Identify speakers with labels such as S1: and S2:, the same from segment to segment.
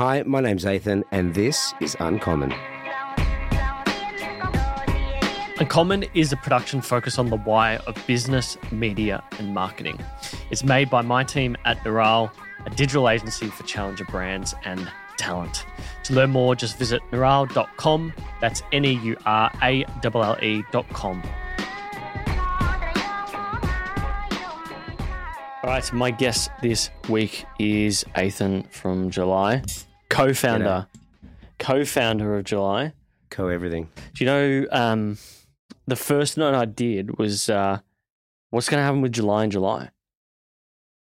S1: Hi, my name's Ethan, and this is Uncommon.
S2: Uncommon is a production focused on the why of business, media, and marketing. It's made by my team at Neural, a digital agency for challenger brands and talent. To learn more, just visit neural.com. That's N E U R A L L E.com. All right, my guest this week is Athan from July, co-founder, co-founder of July.
S1: Co everything.
S2: Do you know um, the first note I did was uh, what's going to happen with July and July?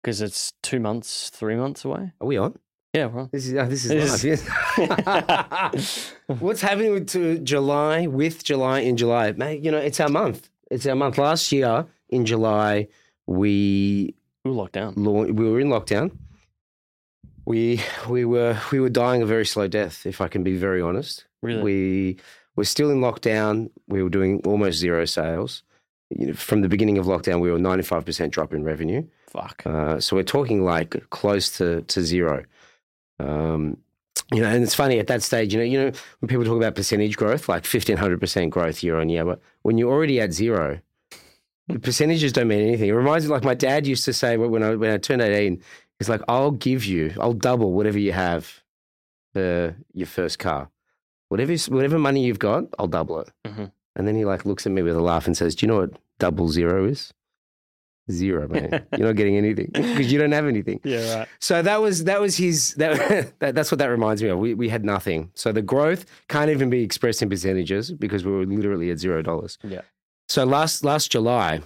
S2: Because it's two months, three months away.
S1: Are we on?
S2: Yeah, well,
S1: This is uh, this is
S2: This
S1: live. Yes. What's happening with to July with July in July? Mate, you know, it's our month. It's our month. Last year in July, we
S2: we were locked down.
S1: we were in lockdown. We we were we were dying a very slow death, if I can be very honest.
S2: Really?
S1: We were still in lockdown. We were doing almost zero sales. You know, from the beginning of lockdown, we were ninety five percent drop in revenue.
S2: Fuck.
S1: Uh, so we're talking like close to to zero. Um, you know, and it's funny at that stage. You know, you know when people talk about percentage growth, like fifteen hundred percent growth year on year, but when you're already at zero, the percentages don't mean anything. It reminds me, like my dad used to say when I when I turned eighteen, he's like, "I'll give you, I'll double whatever you have for your first car, whatever whatever money you've got, I'll double it."
S2: Mhm.
S1: And then he like looks at me with a laugh and says, "Do you know what double zero is?" Zero, man. You're not getting anything because you don't have anything.
S2: Yeah, right.
S1: So that was that was his that, that that's what that reminds me of. We we had nothing. So the growth can't even be expressed in percentages because we were literally at zero dollars.
S2: Yeah.
S1: So last last July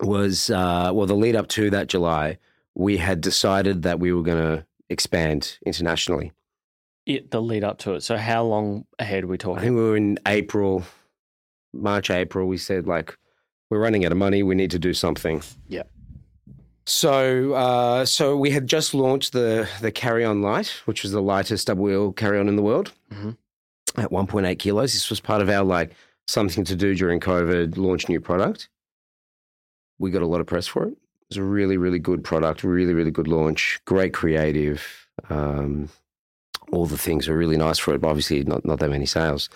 S1: was uh, well the lead up to that July we had decided that we were going to expand internationally.
S2: It, the lead up to it. So how long ahead are we talking?
S1: I think we were in April, March April. We said like we're running out of money. We need to do something.
S2: Yeah.
S1: So, uh, so we had just launched the the Carry On Light, which was the lightest double wheel carry on in the world,
S2: Mhm.
S1: at 1.8 kilos. This was part of our like something to do during COVID, launch new product. We got a lot of press for it. Was a really, really good product, really, really good launch, great creative. Um, all the things were really nice for it, but obviously not not that many sales.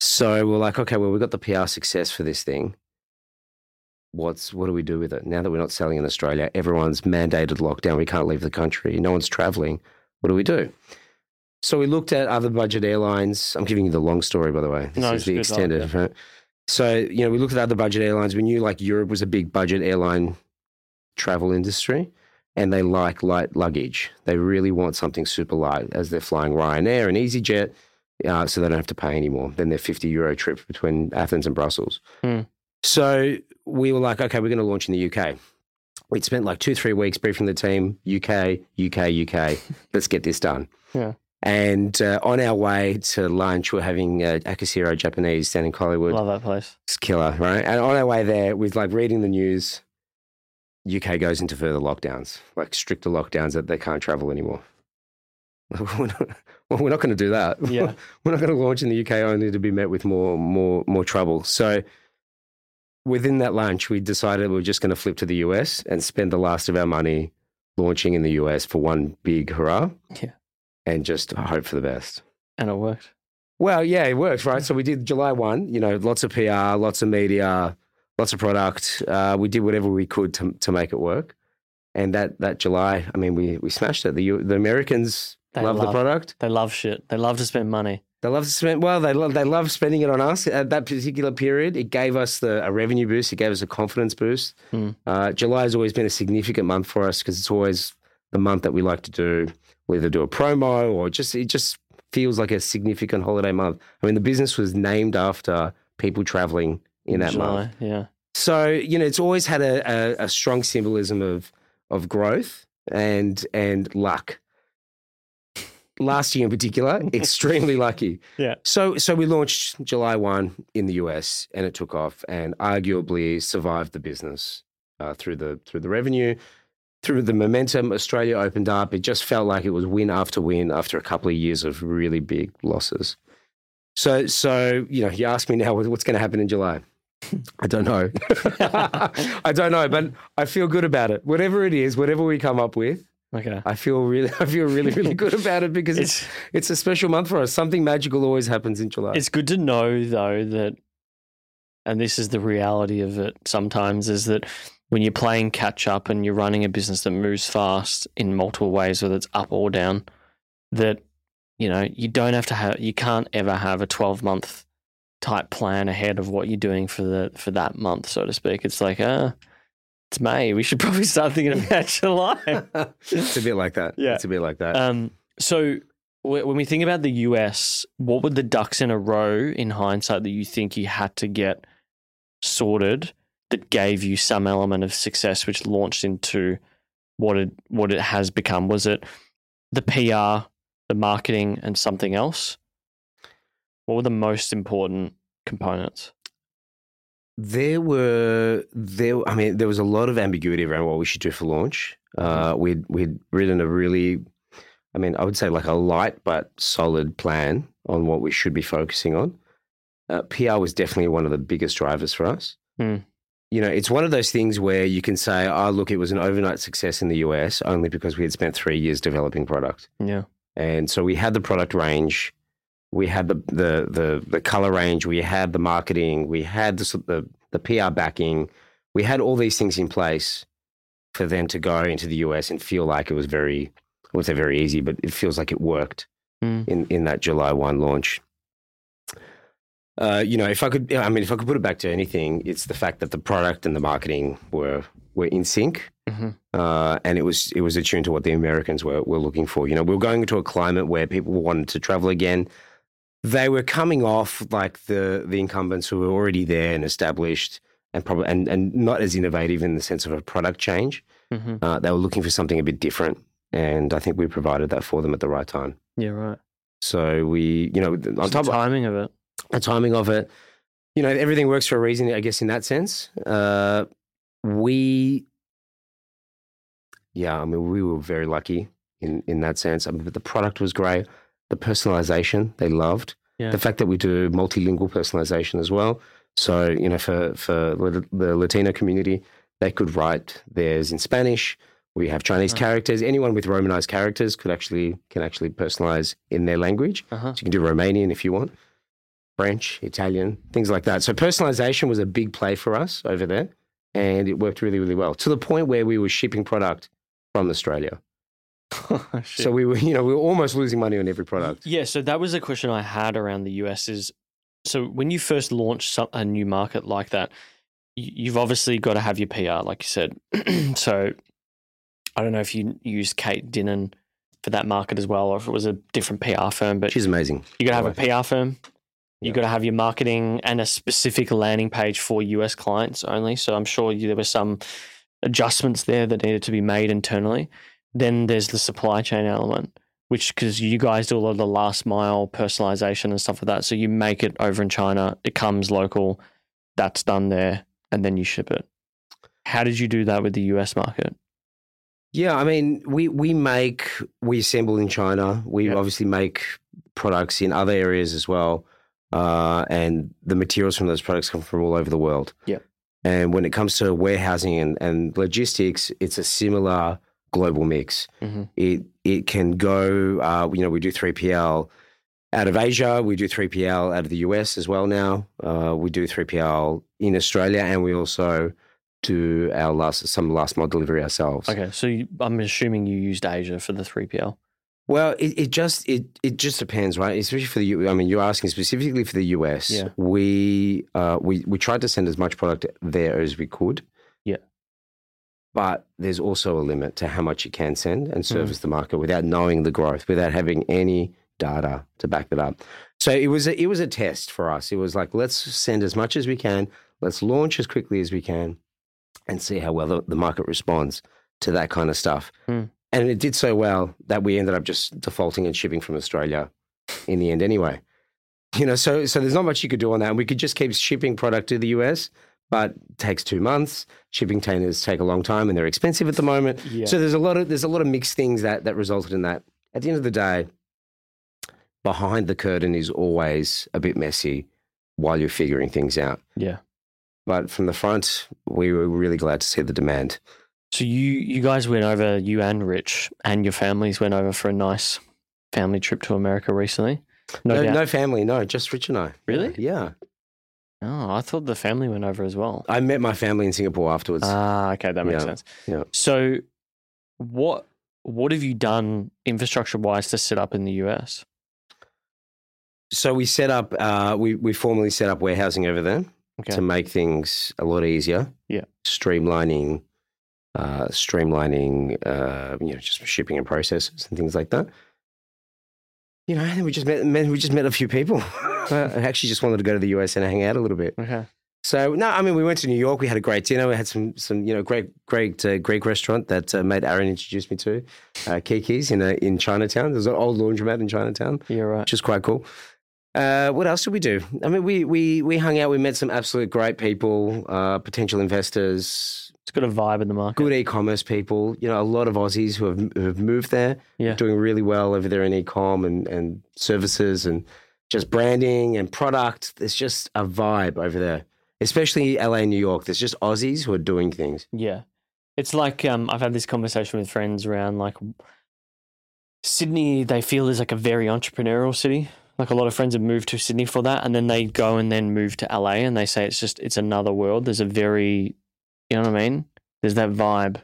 S1: So we're like, okay, well, we've got the PR success for this thing what's what do we do with it now that we're not selling in Australia? Everyone's mandated lockdown. We can't leave the country. No one's traveling. What do we do? So we looked at other budget airlines. I'm giving you the long story, by the way. This
S2: No,
S1: is the
S2: good, I like
S1: extended. right? So you know, we looked at other budget airlines. We knew like Europe was a big budget airline travel industry, and they like light luggage. They really want something super light as they're flying Ryanair and EasyJet, uh, so they don't have to pay anymore than their 50 euro trip between Athens and Brussels.
S2: Hmm.
S1: So we were like, okay, we're going to launch in the UK. We'd spent like two, three weeks briefing the team UK, UK, UK. Let's get this done.
S2: Yeah.
S1: And uh, on our way to lunch, we're having uh, Akasiro Japanese down in Collingwood.
S2: Love that place.
S1: It's killer, right? And on our way there, we're like reading the news, UK goes into further lockdowns, like stricter lockdowns that they can't travel anymore. we're not, well, we're not going to do that.
S2: Yeah.
S1: we're not going to launch in the UK only to be met with more, more, more trouble. So within that lunch, we decided we were just going to flip to the US and spend the last of our money launching in the US for one big hurrah.
S2: Yeah.
S1: And just hope for the best.
S2: And it worked.
S1: Well, yeah, it worked, right? So we did July 1, you know, lots of PR, lots of media, lots of product. Uh, we did whatever we could to, to make it work. And that, that July, I mean, we, we smashed it. The, the Americans
S2: They
S1: love, the product.
S2: They love shit. They love to spend money.
S1: They love to spend, well, they love, they love spending it on us at that particular period. It gave us the, a revenue boost, it gave us a confidence boost.
S2: Hmm.
S1: Uh, July has always been a significant month for us because it's always the month that we like to do. We either do a promo or just, it just feels like a significant holiday month. I mean, the business was named after people traveling in that
S2: July,
S1: month.
S2: Yeah.
S1: So, you know, it's always had a, a, a strong symbolism of, of growth and, and luck. Last year in particular, extremely lucky.
S2: Yeah.
S1: So, so we launched July 1 in the US and it took off and arguably survived the business uh, through the through the revenue, through the momentum. Australia opened up. It just felt like it was win after win after a couple of years of really big losses. So, so you know, you ask me now what's going to happen in July. I don't know. I don't know, but I feel good about it. Whatever it is, whatever we come up with,
S2: Okay.
S1: I feel really, I feel really, really good about it because it's
S2: It's
S1: it's a special month for us. Something magical always happens in July.
S2: it's good to know though that, and this is the reality of it. Sometimes is that when you're playing catch up and you're running a business that moves fast in multiple ways, whether it's up or down, that you know you don't have to have you can't ever have a 12 month type plan ahead of what you're doing for the for that month, so to speak. It's like, uh, it's May. We should probably start thinking about July.
S1: it's a bit like that.
S2: Yeah.
S1: it's a bit like that.
S2: Um, so wh- when we think about the US, what were the ducks in a row in hindsight that you think you had to get sorted that gave you some element of success, which launched into what it what it has become? Was it the PR, the marketing, and something else? What were the most important components?
S1: There were there. I mean, there was a lot of ambiguity around what we should do for launch. Uh, we'd we'd written a really, I mean, I would say like a light but solid plan on what we should be focusing on. Uh, PR was definitely one of the biggest drivers for us.
S2: Hmm.
S1: You know, it's one of those things where you can say, "Oh, look, it was an overnight success in the US only because we had spent three years developing product."
S2: Yeah.
S1: And so we had the product range, we had the the the, the color range, we had the marketing, we had the, the the PR backing, we had all these things in place for them to go into the US and feel like it was very, I wouldn't say very easy, but it feels like it worked
S2: Mm.
S1: in in that July one launch. Uh, you know, if I could, I mean, if I could put it back to anything, it's the fact that the product and the marketing were were in sync
S2: Mhm.
S1: uh, and it was it was attuned to what the Americans were were looking for. You know, we were going into a climate where people wanted to travel again. They were coming off like the the incumbents who were already there and established, and probably and, and not as innovative in the sense of a product change.
S2: hmm
S1: Uh, they were looking for something a bit different, and I think we provided that for them at the right time.
S2: Yeah. Right.
S1: So we, you know, on
S2: What's
S1: top
S2: the
S1: of
S2: timing of it.
S1: the timing of it, you know, everything works for a reason, I guess, in that sense. Uh, we, yeah, I mean, we were very lucky in, in that sense. I mean, but the product was great. The personalization they loved.
S2: Yeah.
S1: The fact that we do multilingual personalization as well. So, you know, for, for the Latino community, they could write theirs in Spanish. We have Chinese
S2: Right.
S1: characters. Anyone with Romanized characters could actually can actually personalize in their language.
S2: Uh huh.
S1: So you can do Romanian if you want, French, Italian, things like that. So personalization was a big play for us over there, and it worked really, really well to the point where we were shipping product from Australia. So we were, you know, we were almost losing money on every product.
S2: Yeah, so that was a question I had around the US is so when you first launch some, a new market like that, you've obviously got to have your PR, like you said. so I don't know if you used Kate Dinnan for that market as well, or if it was a different PR firm, but
S1: She's amazing.
S2: you got to have a PR firm. You
S1: Yeah.
S2: got to have your marketing and a specific landing page for US clients only. So I'm sure you, there were some adjustments there that needed to be made internally. Then there's the supply chain element, which because you guys do a lot of the last mile personalization and stuff like that. So you make it over in China, it comes local, that's done there, and then you ship it. How did you do that with the US market?
S1: Yeah, I mean, we we make we assemble in China. We
S2: Yeah.
S1: obviously make products in other areas as well, uh, and the materials from those products come from all over the world.
S2: Yeah.
S1: And when it comes to warehousing and, and logistics, it's a similar global mix.
S2: Mhm.
S1: It it can go. Uh, you know, we do three PL out of Asia. We do three PL out of the US as well now. Uh, we do three PL in Australia, and we also do our last some last mile delivery ourselves.
S2: Okay, so you, I'm assuming you used Asia for the 3PL.
S1: Well, it, it just it it just depends, right? Especially for the U. I mean, you're asking specifically for the US.
S2: Yeah.
S1: We uh we we tried to send as much product there as we could.
S2: Yeah.
S1: But there's also a limit to how much you can send and
S2: Hmm.
S1: service the market without knowing the growth, without having any data to back that up. So it was a, it was a test for us. It was like let's send as much as we can, let's launch as quickly as we can, and see how well the, the market responds to that kind of stuff.
S2: Hmm.
S1: And it did so well that we ended up just defaulting and shipping from Australia in the end anyway. You know, so so there's not much you could do on that. We could just keep shipping product to the US, but takes two months. Shipping containers take a long time and they're expensive at the moment.
S2: Yeah.
S1: So there's a lot of there's a lot of mixed things that that resulted in that. At the end of the day, behind the curtain is always a bit messy while you're figuring things out.
S2: yeah.
S1: But from the front, we were really glad to see the demand.
S2: So you you guys went over, you and Rich and your families went over for a nice family trip to America recently. No,
S1: No, no family, no, just Rich and I.
S2: Really?
S1: Yeah.
S2: Oh, I thought the family went over as well.
S1: I met my family in Singapore afterwards.
S2: Ah, okay, that makes
S1: Yeah,
S2: sense.
S1: yeah.
S2: So, what what have you done infrastructure wise to set up in the US?
S1: so we set up, uh, we, we formally set up warehousing over there
S2: Okay.
S1: to make things a lot easier.
S2: Yeah.
S1: Streamlining, uh, streamlining, uh, you know, just shipping and processes and things like that. You know, and we just met, met we just met a few people. I actually just wanted to go to the US and hang out a little bit.
S2: Okay.
S1: So no, I mean, we went to New York. We had a great dinner. We had some, some, you know, great, great uh, Greek restaurant that uh, mate Aaron introduced me to, uh, Kiki's in uh, in Chinatown. There's an old laundromat in Chinatown,
S2: You're right.
S1: which is quite cool. Uh, what else did we do? I mean, we we we hung out. We met some absolute great people, uh, potential investors,
S2: It's got a vibe in the market.
S1: good e-commerce people. You know, a lot of Aussies who have who have moved there,
S2: Yeah.
S1: doing really well over there in e-com and and services and just branding and product. There's just a vibe over there, especially LA New York. There's just Aussies who are doing things.
S2: Yeah. It's like um, I've had this conversation with friends around like Sydney, they feel is like a very entrepreneurial city. Like a lot of friends have moved to Sydney for that, and then they go and then move to LA, and they say it's just it's another world. There's a very, you know what I mean? There's that vibe.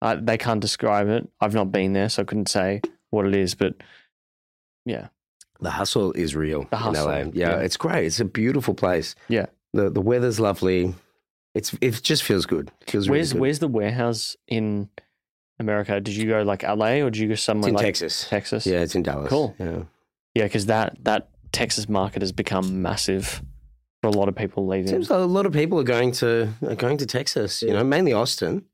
S2: Uh, they can't describe it. I've not been there, so I couldn't say what it is. But yeah,
S1: The hustle is real
S2: The hustle.
S1: Yeah,
S2: yeah.
S1: it's great. It's a beautiful place.
S2: Yeah.
S1: the the weather's lovely. It's it just feels good. It feels really
S2: where's
S1: good.
S2: where's the warehouse in America? Did you go like LA or did you go
S1: It's
S2: somewhere
S1: in
S2: like
S1: Texas.
S2: Texas?
S1: Yeah, it's in Dallas.
S2: Cool.
S1: Yeah.
S2: Yeah, because that that Texas market has become massive for a lot of people leaving.
S1: Seems like a lot of people are going to are going to Texas. You know, mainly Austin.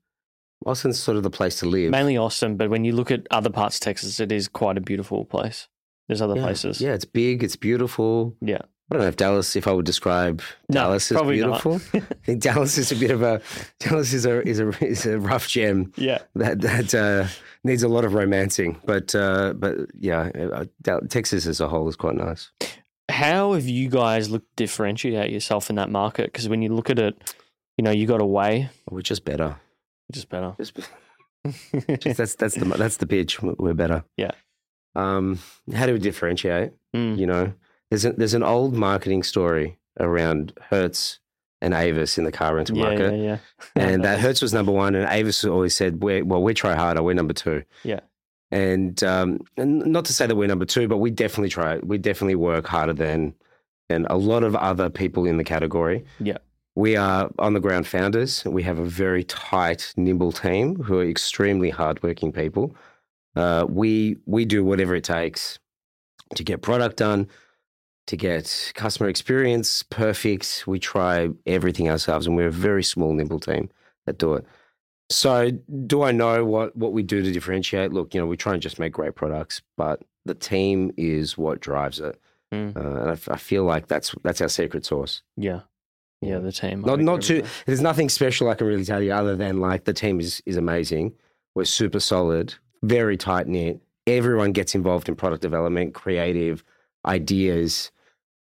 S1: Austin's sort of the place to live.
S2: Mainly Austin, but when you look at other parts of Texas, it is quite a beautiful place. There's other
S1: yeah.
S2: places.
S1: Yeah, it's big. It's beautiful.
S2: Yeah.
S1: I don't know if Dallas. If I would describe
S2: No,
S1: Dallas as beautiful, I think Dallas is a bit of a Dallas is a is a is a rough gem
S2: Yeah.
S1: that that uh, needs a lot of romancing. But uh, but yeah, uh, Texas as a whole is quite nice.
S2: How have you guys looked differentiate yourself in that market? Because when you look at it, you know, you got away,
S1: We're just better.
S2: which is better.
S1: Just, just that's that's the that's the pitch. We're better.
S2: Yeah.
S1: Um, how do we differentiate?
S2: Mm,
S1: You know, there's a, there's an old marketing story around Hertz and Avis in the car rental
S2: yeah,
S1: market,
S2: yeah, yeah.
S1: and that Hertz was number one, and Avis always said, we're, "Well, we try harder. We're number two.
S2: Yeah.
S1: And um, and not to say that we're number two, but we definitely try. We definitely work harder than than a lot of other people in the category.
S2: Yeah.
S1: We are on the ground founders. We have a very tight, nimble team who are extremely hardworking people. Uh, we we do whatever it takes to get product done, to get customer experience perfect. We try everything ourselves, and we're a very small, nimble team that do it. So, do I know what what we do to differentiate? Look, you know, we try and just make great products, but the team is what drives it,
S2: Mm.
S1: uh, and I, I feel like that's that's our secret sauce.
S2: yeah. Yeah, the team.
S1: Not not too. There's nothing special I can really tell you other than like the team is is amazing. We're super solid, very tight knit. Everyone gets involved in product development, creative ideas,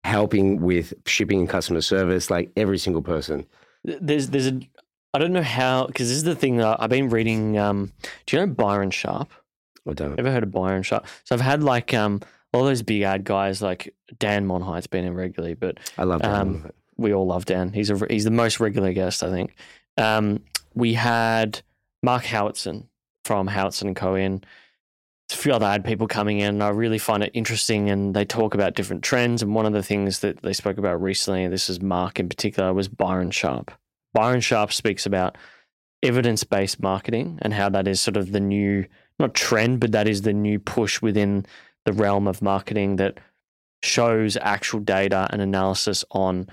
S1: helping with shipping and customer service. Like every single person.
S2: There's there's a I don't know how because this is the thing that I've been reading. Um, do you know Byron Sharp?
S1: I don't.
S2: Ever heard of Byron Sharp? So I've had like um all those big ad guys like Dan Monheit's been in regularly, but
S1: I love that.
S2: Um, we all love Dan. He's a he's the most regular guest, I think. Um, we had Mark Howatson from Howatson and Co. in. A few other ad people coming in. I really find it interesting, and they talk about different trends. And one of the things that they spoke about recently, and this is Mark in particular, was Byron Sharp. Byron Sharp speaks about evidence based marketing and how that is sort of the new not trend, but that is the new push within the realm of marketing that shows actual data and analysis on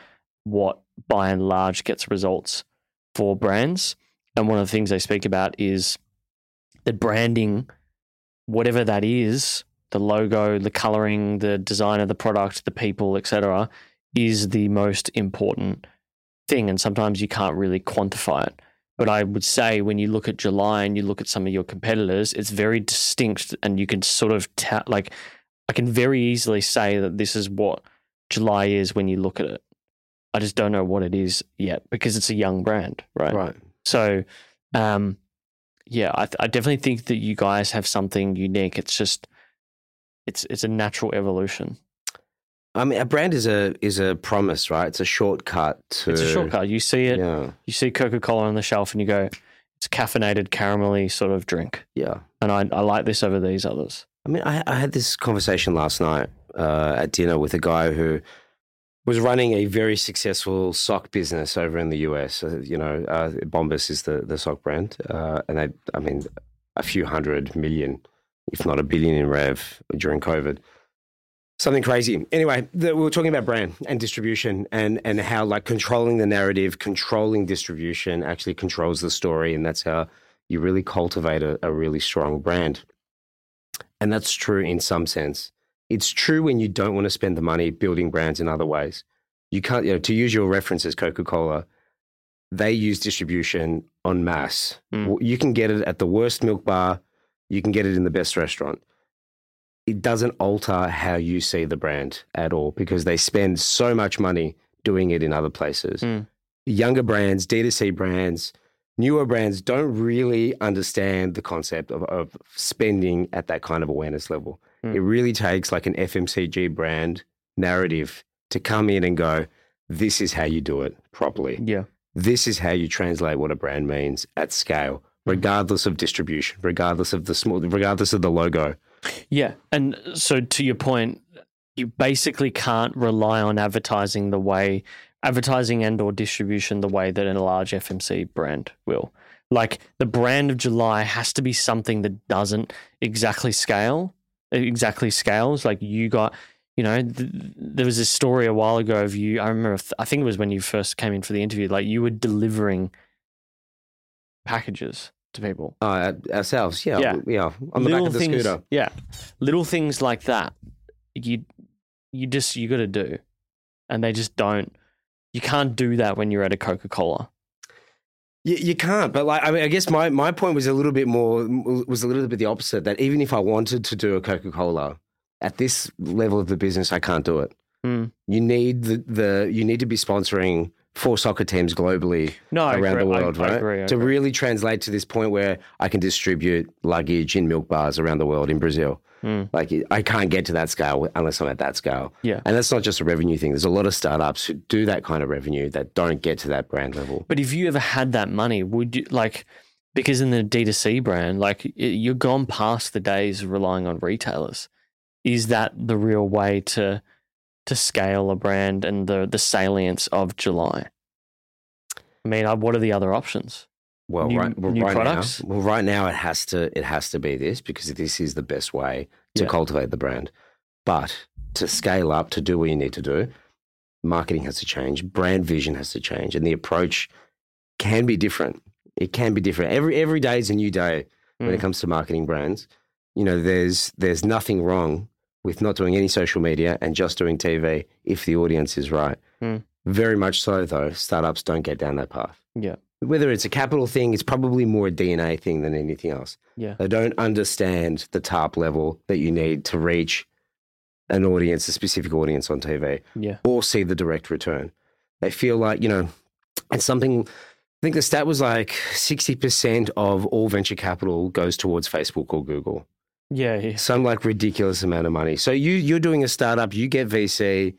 S2: what by and large gets results for brands. And one of the things they speak about is that branding, whatever that is, the logo, the coloring, the design of the product, the people, etc., is the most important thing. And sometimes you can't really quantify it. But I would say when you look at July and you look at some of your competitors, it's very distinct, and you can sort of ta- like I can very easily say that this is what July is when you look at it. I just don't know what it is yet because it's a young brand, right?
S1: Right.
S2: So, um, yeah, I, I definitely think that you guys have something unique. It's just, it's it's a natural evolution.
S1: I mean, a brand is a is a promise, right? It's a shortcut to.
S2: It's a shortcut. You see it,
S1: Yeah,
S2: you see Coca Cola on the shelf, and you go, it's a caffeinated, caramelly sort of drink,
S1: yeah.
S2: and I I like this over these others.
S1: I mean, I, I had this conversation last night uh, at dinner with a guy who was running a very successful sock business over in the US. Uh, you know, uh, Bombas is the, the sock brand. Uh, and they, I mean, a few hundred million, if not a billion in rev during COVID. Something crazy. Anyway, the, we were talking about brand and distribution and, and how like controlling the narrative, controlling distribution actually controls the story. And that's how you really cultivate a, a really strong brand. And that's true in some sense. It's true when you don't want to spend the money building brands in other ways. You can't, you know, to use your references, Coca Cola, they use distribution en masse.
S2: Mm.
S1: You can get it at the worst milk bar, you can get it in the best restaurant. It doesn't alter how you see the brand at all because they spend so much money doing it in other places.
S2: Mm.
S1: Younger brands, D2C brands, newer brands don't really understand the concept of, of spending at that kind of awareness level.
S2: Mm.
S1: It really takes like an FMCG brand narrative to come in and go, this is how you do it properly.
S2: Yeah,
S1: This is how you translate what a brand means at scale, regardless of distribution, regardless of the small, regardless of the logo.
S2: yeah. And so to your point, you basically can't rely on advertising the way advertising and or distribution the way that a large FMC brand will. Like the brand of July has to be something that doesn't exactly scale, exactly scales. Like you got, you know, th- there was this story a while ago of you. I remember, I think it was when you first came in for the interview. Like you were delivering packages to people.
S1: Uh, ourselves, yeah,
S2: Yeah.
S1: yeah, on the back of the
S2: things,
S1: scooter.
S2: Yeah, little things like that. You you just you got to do, and they just don't. You can't do that when you're at a Coca Cola.
S1: You, you can't, but like I mean, I guess my, my point was a little bit more was a little bit the opposite. That even if I wanted to do a Coca Cola at this level of the business, I can't do it.
S2: Mm.
S1: You need the, the you need to be sponsoring four soccer teams globally
S2: No,
S1: around the world,
S2: I,
S1: right?
S2: agree, I
S1: to
S2: agree.
S1: really translate to this point where I can distribute luggage in milk bars around the world in Brazil.
S2: Mm.
S1: Like I can't get to that scale unless I'm at that scale.
S2: Yeah.
S1: And that's not just a revenue thing. There's a lot of startups who do that kind of revenue that don't get to that brand level.
S2: But if you ever had that money, would you like? Because in the D2C brand, like you're gone past the days of relying on retailers. Is that the real way to to scale a brand and the the salience of July? I mean, uh, what are the other options?
S1: Well,
S2: New-
S1: right, well,
S2: new
S1: right
S2: products?
S1: now, well, right now it has to it has to be this because this is the best way to
S2: Yeah.
S1: cultivate the brand. But to scale up, to do what you need to do, marketing has to change, brand vision has to change, and the approach can be different. It can be different. Every every day is a new day when it
S2: Mm.
S1: comes to marketing brands. You know, there's there's nothing wrong with not doing any social media and just doing TV if the audience is right.
S2: Mm.
S1: Very much so, though. Startups don't get down that path
S2: Yeah,
S1: whether it's a capital thing, it's probably more a DNA thing than anything else.
S2: yeah,
S1: They don't understand the top level that you need to reach an audience, a specific audience on TV,
S2: yeah.
S1: or see the direct return. They feel like, you know, it's something. I think the stat was like 60% of all venture capital goes towards Facebook or Google.
S2: Yeah, yeah.
S1: Some like ridiculous amount of money. So you you're doing a startup, you get VC.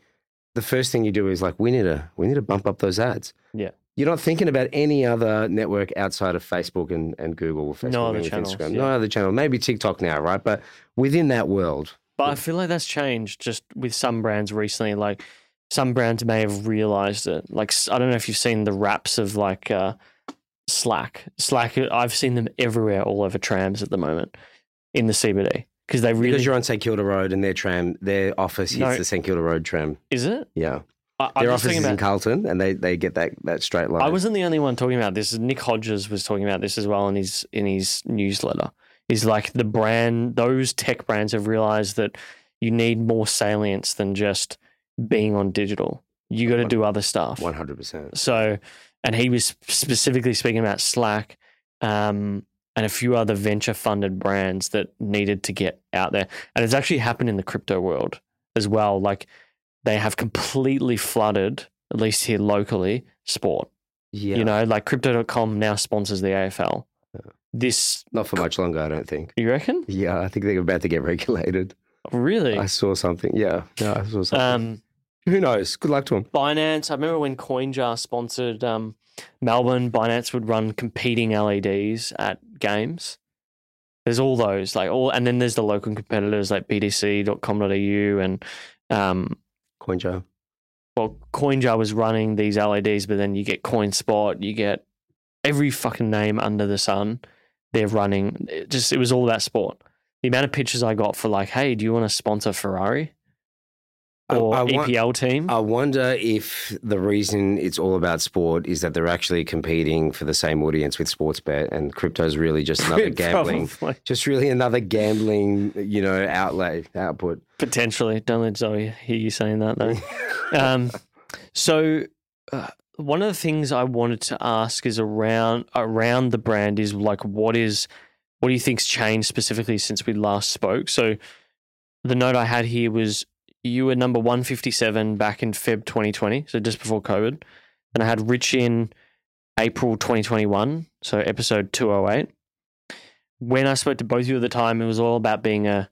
S1: The first thing you do is like we need to we need to bump up those ads.
S2: Yeah.
S1: You're not thinking about any other network outside of Facebook and, and Google, Facebook
S2: No other channels,
S1: Instagram.
S2: yeah.
S1: No other channel. Maybe TikTok now, right? But within that world,
S2: But I feel like that's changed just with some brands recently. Like some brands may have realized it. Like I don't know if you've seen the wraps of like uh, Slack. Slack, uh, I've seen them everywhere, all over trams at the moment in the CBD because they really
S1: because you're on St Kilda Road and their tram, their office hits
S2: No.
S1: the St Kilda Road tram.
S2: is it?
S1: Yeah,
S2: I,
S1: their office is in. Carlton, and they, they get that, that straight line.
S2: I wasn't the only one talking about this. Nick Hodges was talking about this as well in his in his newsletter. Is like the brand; those tech brands have realized that you need more salience than just being on digital. You got to do other stuff.
S1: one hundred percent.
S2: So, and he was specifically speaking about Slack um, and a few other venture funded brands that needed to get out there. And it's actually happened in the crypto world as well. Like they have completely flooded, at least here locally, sport.
S1: Yeah,
S2: You know, like crypto.com now sponsors the AFL.
S1: Yeah.
S2: this.
S1: Not for much longer, I don't think.
S2: You reckon?
S1: Yeah, I think they're about to get regulated.
S2: Really?
S1: I saw something. Yeah, yeah, I saw something.
S2: Um,
S1: Who knows? Good luck to them.
S2: Binance. I remember when CoinJar sponsored um, Melbourne. Binance would run competing LEDs at games. There's all those, like all, and then there's the local competitors like BTC.com.au and um,
S1: CoinJar.
S2: well, CoinJar was running these LEDs, but then you get CoinSpot, you get every fucking name under the sun. They're running. It just it was all that sport. The amount of pictures I got for like, hey, do you want to sponsor Ferrari or
S1: I want-
S2: EPL team?
S1: I wonder if the reason it's all about sport is that they're actually competing for the same audience with Sportsbet, and crypto's really just another gambling, just really another gambling, you know, outlay output.
S2: Potentially. Don't let Zoe hear you saying that though. um, so uh, one of the things I wanted to ask is around around the brand is like what is what do you think's changed specifically since we last spoke? So the note I had here was you were number 157 back in Feb 2020, so just before COVID. And I had Rich in April 2021, so episode 208. When I spoke to both of you at the time, it was all about being a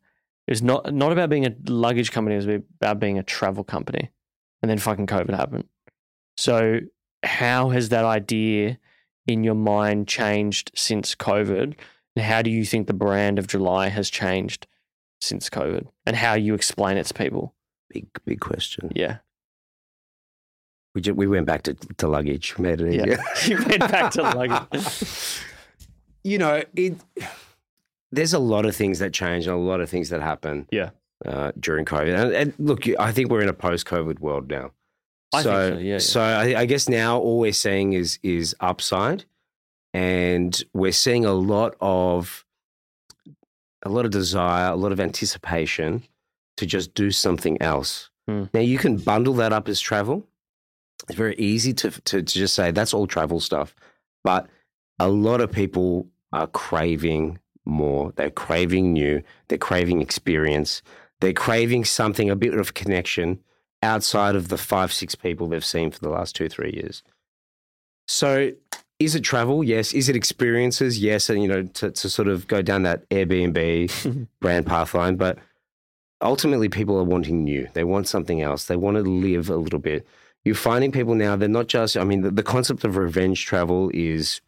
S2: it was not not about being a luggage company, it was about being a travel company. And then fucking COVID happened. So how has that idea in your mind changed since COVID? And how do you think the brand of July has changed since COVID? And how you explain it to people?
S1: Big, big question.
S2: Yeah.
S1: We ju- we went back to, to luggage, made it
S2: Yeah. You went back to luggage.
S1: you know, it. There's a lot of things that change and a lot of things that happen.
S2: Yeah.
S1: Uh, during COVID, and, and look, I think we're in a post-COVID world now.
S2: I
S1: so,
S2: think so, yeah, yeah.
S1: so I, I guess now all we're seeing is is upside, and we're seeing a lot of a lot of desire, a lot of anticipation to just do something else.
S2: Hmm.
S1: Now you can bundle that up as travel. It's very easy to, to to just say that's all travel stuff, but a lot of people are craving more. They're craving new. They're craving experience. They're craving something, a bit of connection outside of the five, six people they've seen for the last two, three years. So, is it travel? Yes. Is it experiences? Yes. And, you know, to, to sort of go down that Airbnb brand pathline. But ultimately, people are wanting new. They want something else. They want to live a little bit. You're finding people now, they're not just, I mean, the, the concept of revenge travel is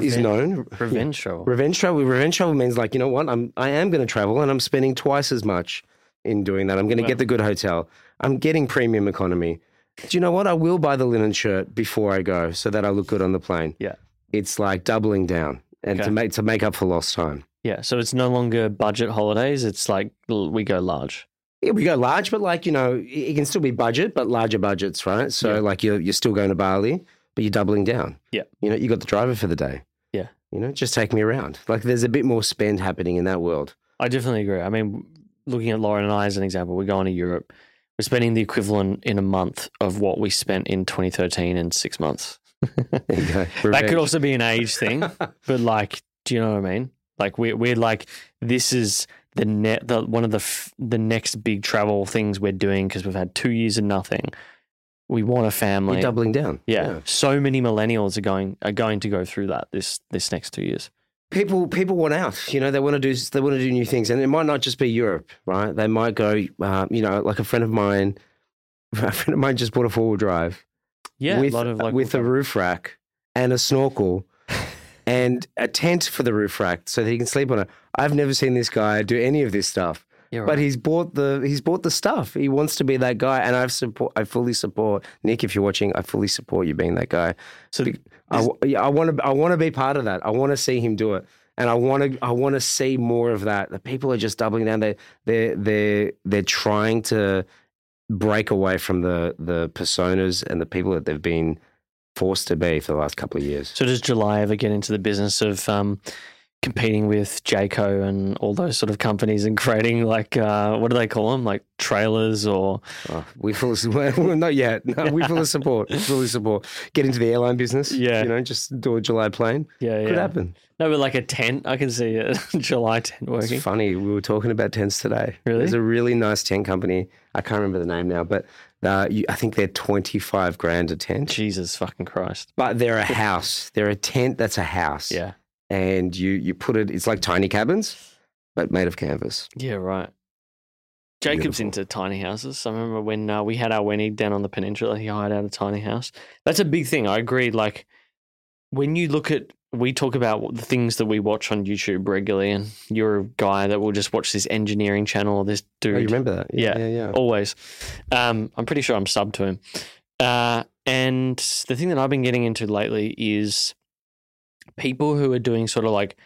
S1: is known.
S2: revenge travel.
S1: Revenge travel. Revenge travel means like you know what? I'm I am going to travel, and I'm spending twice as much in doing that. I'm going to
S2: Wow.
S1: get the good hotel. I'm getting premium economy. Do you know what? I will buy the linen shirt before I go, so that I look good on the plane.
S2: Yeah.
S1: it's like doubling down, and
S2: Okay.
S1: to make to make up for lost time.
S2: Yeah. So it's no longer budget holidays. It's like we go large.
S1: Yeah, we go large, but like you know, it can still be budget, but larger budgets, right? So
S2: Yeah.
S1: like you're you're still going to Bali, but you're doubling down.
S2: Yeah.
S1: you know, you got the driver for the day.
S2: Yeah.
S1: you know, just take me around. Like there's a bit more spend happening in that world.
S2: I definitely agree. I mean, looking at Lauren and I as an example, we're going to Europe. We're spending the equivalent in a month of what we spent in 2013 in six months.
S1: There you go.
S2: That could also be an age thing, but like, do you know what I mean? Like, we're we're like, this is the net, the one of the f- the next big travel things we're doing because we've had two years of nothing. We want a family.
S1: You're doubling down.
S2: yeah. so many millennials are going are going to go through that this this next two years.
S1: People people want out. You know, they want to do they want to do new things, and it might not just be Europe, right? They might go. Uh, you know, like a friend of mine. A friend of mine just bought a four wheel drive
S2: Yeah,
S1: with
S2: a lot of like
S1: with a roof rack and a snorkel and a tent for the roof rack so that he can sleep on it. I've never seen this guy do any of this stuff.
S2: right.
S1: But he's bought the he's bought the stuff. He wants to be that guy, and I've support. I fully support Nick. If you're watching, I fully support you being that guy.
S2: so
S1: I, yeah, I want to I want to be part of that. I want to see him do it, and I want to I want to see more of that. The people are just doubling down. They they they they're trying to break away from the the personas and the people that they've been forced to be for the last couple of years.
S2: So does July ever get into the business of um, competing with Jayco and all those sort of companies and creating like uh, what do they call them, like trailers or
S1: Oh, we fully well, not yet. No, we fully support. Fully support. Get into the airline business.
S2: Yeah.
S1: you know, just do a July plane.
S2: yeah, yeah.
S1: Could happen.
S2: No, but like a tent, I can see a July tent working.
S1: It's funny. We were talking about tents today.
S2: Really?
S1: There's a really nice tent company. I can't remember the name now, but uh, you, I think they're 25 grand a tent.
S2: Jesus fucking Christ!
S1: But they're a house. They're a tent that's a house.
S2: Yeah,
S1: and you you put it. It's like tiny cabins, but made of canvas.
S2: Yeah, right. Jacob's
S1: Beautiful.
S2: into tiny houses. I remember when uh, we had our wedding down on the peninsula, he hired out a tiny house. That's a big thing. I agree. Like when you look at, we talk about the things that we watch on YouTube regularly, and you're a guy that will just watch this engineering channel or this dude.
S1: Oh, you remember that?
S2: Yeah.
S1: yeah, yeah.
S2: always. Um, I'm pretty sure I'm sub to him. Uh, and the thing that I've been getting into lately is people who are doing sort of like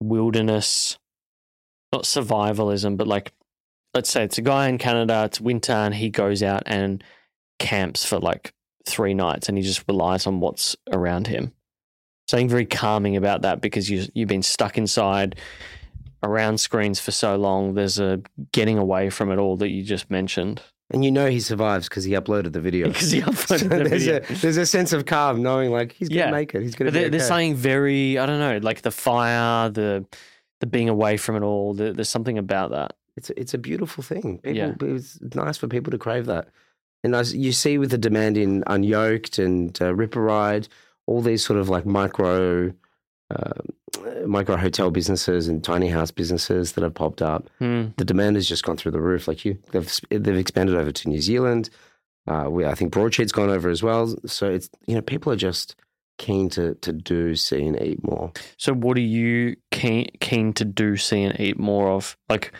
S2: wilderness, not survivalism, but like, let's say it's a guy in Canada, it's winter, and he goes out and camps for like three nights and he just relies on what's around him. Something very calming about that because you, you've been stuck inside around screens for so long. There's a getting away from it all that you just mentioned.
S1: And you know he survives because he uploaded the video.
S2: Because he
S1: So
S2: uploaded the
S1: there's,
S2: video.
S1: a, there's a sense of calm knowing like he's gonna
S2: Yeah.
S1: make it. He's gonna
S2: there, there's something very, I don't know, like the fire, the the being away from it all. There, there's something about that.
S1: It's a, it's a beautiful thing. People,
S2: Yeah.
S1: It's nice for people to crave that. And as you see with the demand in Unyoked and uh, Ripper Ride, all these sort of like micro, uh, micro hotel businesses and tiny house businesses that have popped up,
S2: Hmm.
S1: the demand has just gone through the roof. Like you, they've they've expanded over to New Zealand. Uh, we, I think Broadsheet's gone over as well. So it's you know people are just keen to to do, see, and eat more.
S2: So, what are you keen keen to do, see, and eat more of? Like,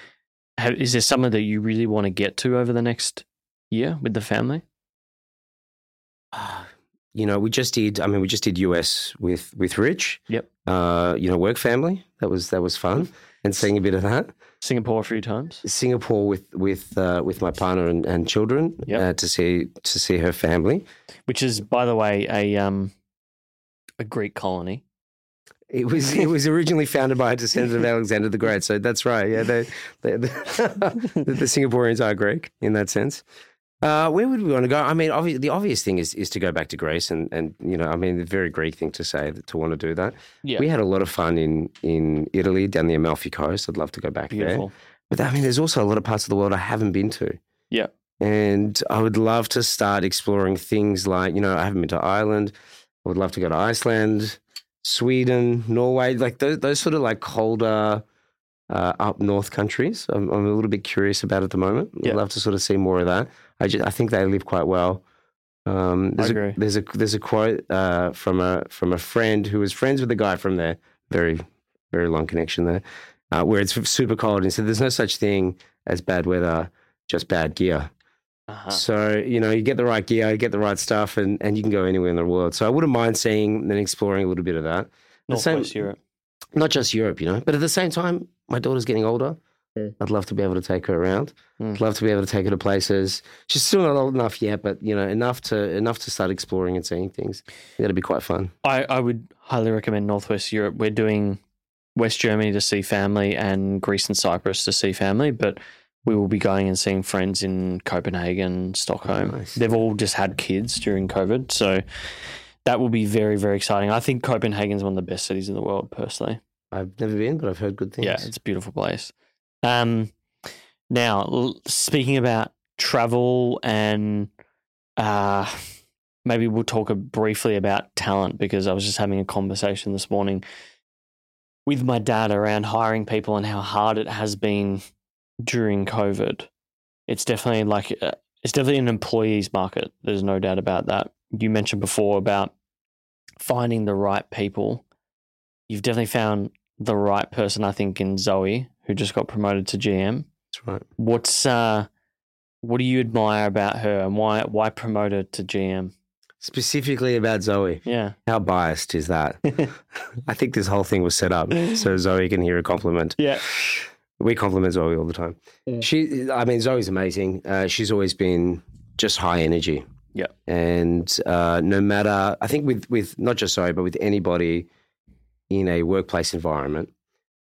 S2: have, is there something that you really want to get to over the next year with the family?
S1: You know, we just did. I mean, we just did US with with Rich.
S2: Yep.
S1: Uh, you know, work family. That was that was fun, and seeing a bit of that.
S2: Singapore a few times.
S1: Singapore with with uh, with my partner and, and children
S2: Yep.
S1: uh, to see to see her family.
S2: which is, by the way, a um a Greek colony.
S1: It was it was originally founded by a descendant of Alexander the Great. So that's right. Yeah, they, they, the, the Singaporeans are Greek in that sense. Uh, where would we want to go? I mean, obvi- the obvious thing is is to go back to Greece, and and you know, I mean, the very Greek thing to say that, to want to do that.
S2: Yeah,
S1: We had a lot of fun in in Italy down the Amalfi Coast. I'd love to go back there. But I mean, there's also a lot of parts of the world I haven't been to.
S2: Yeah.
S1: And I would love to start exploring things like, you know, I haven't been to Ireland. I would love to go to Iceland, Sweden, Norway, like those, those sort of like colder, uh, up north countries. I'm, I'm a little bit curious about at the moment.
S2: Yeah.
S1: I'd love to sort of see more of that. I just, I think they live quite well. Um, there's,
S2: agree.
S1: A, there's a there's a quote uh, from a from a friend who was friends with a guy from there. Very very long connection there, uh, where it's super cold. And he said, "There's no such thing as bad weather, just bad gear."
S2: Uh-huh.
S1: So you know, you get the right gear, you get the right stuff, and, and you can go anywhere in the world. So I wouldn't mind seeing and exploring a little bit of that. The same-
S2: Europe.
S1: Not just Europe, you know, but at the same time, my daughter's getting older. I'd love to be able to take her around.
S2: Mm.
S1: I'd love to be able to take her to places. She's still not old enough yet, but you know, enough to enough to start exploring and seeing things. That'd be quite fun.
S2: I, I would highly recommend Northwest Europe. We're doing West Germany to see family and Greece and Cyprus to see family, but we will be going and seeing friends in Copenhagen, Stockholm.
S1: nice.
S2: They've all just had kids during COVID, so that will be very, very exciting. I think Copenhagen's one of the best cities in the world, personally.
S1: I've never been, but I've heard good things.
S2: Yeah, it's a beautiful place. Um, now, speaking about travel and uh, maybe we'll talk briefly about talent because I was just having a conversation this morning with my dad around hiring people and how hard it has been during COVID. It's definitely like uh, it's definitely an employees market. There's no doubt about that. You mentioned before about finding the right people. You've definitely found the right person, I think, in Zoe, who just got promoted to GM.
S1: that's right.
S2: What's uh, what do you admire about her, and why why promote her to GM?
S1: Specifically about Zoe.
S2: Yeah,
S1: How biased is that? I think this whole thing was set up so Zoe can hear a compliment.
S2: yeah,
S1: We compliment Zoe all the time.
S2: Yeah.
S1: She, I mean, Zoe's amazing. Uh, she's always been just high energy.
S2: Yeah.
S1: And uh, no matter, I think with with not just Zoe, but with anybody in a workplace environment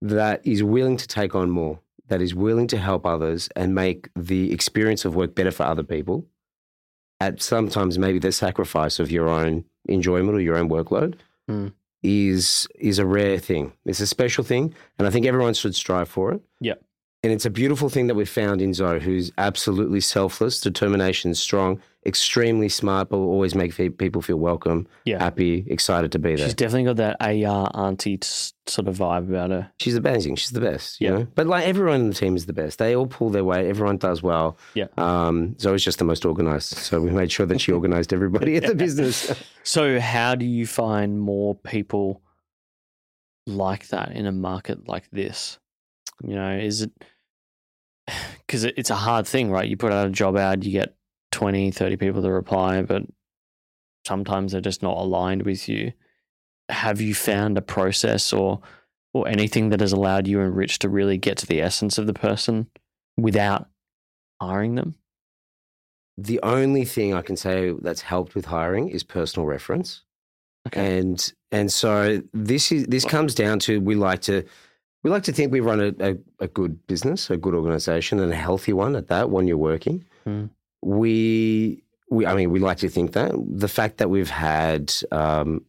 S1: that is willing to take on more, that is willing to help others and make the experience of work better for other people. At sometimes maybe the sacrifice of your own enjoyment or your own workload
S2: Mm.
S1: is is a rare thing. It's a special thing, and I think everyone should strive for it. Yeah. And it's a beautiful thing that we've found in Zoe, who's absolutely selfless, determination, strong, extremely smart, but will always make fe- people feel welcome,
S2: Yeah.
S1: happy, excited to be there.
S2: She's definitely got that AR auntie t- sort of vibe about her.
S1: She's amazing. She's the best. You
S2: Yeah.
S1: know? But like everyone in the team is the best. They all pull their weight. Everyone does well.
S2: Yeah.
S1: Um, Zoe's just the most organized. So we made sure that she organized everybody at the business.
S2: So, how do you find more people like that in a market like this? You know, is it because it's a hard thing, right? You put out a job ad, you get 20, 30 people to reply, but sometimes they're just not aligned with you. Have you found a process or or anything that has allowed you and Rich to really get to the essence of the person without hiring them?
S1: the only thing I can say that's helped with hiring is personal reference.
S2: Okay.
S1: And and so this is this comes down to we like to we like to think we run a, a, a good business, a good organization, and a healthy one at that when you're working.
S2: Mm.
S1: We we I mean we like to think that the fact that we've had um,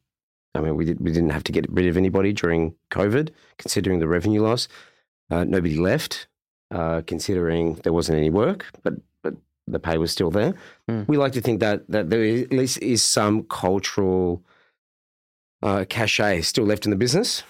S1: I mean we did we didn't have to get rid of anybody during COVID, considering the revenue loss. Uh, nobody left, uh, considering there wasn't any work, but but the pay was still there.
S2: Mm.
S1: We like to think that that there is, at least is some cultural uh, cachet still left in the business,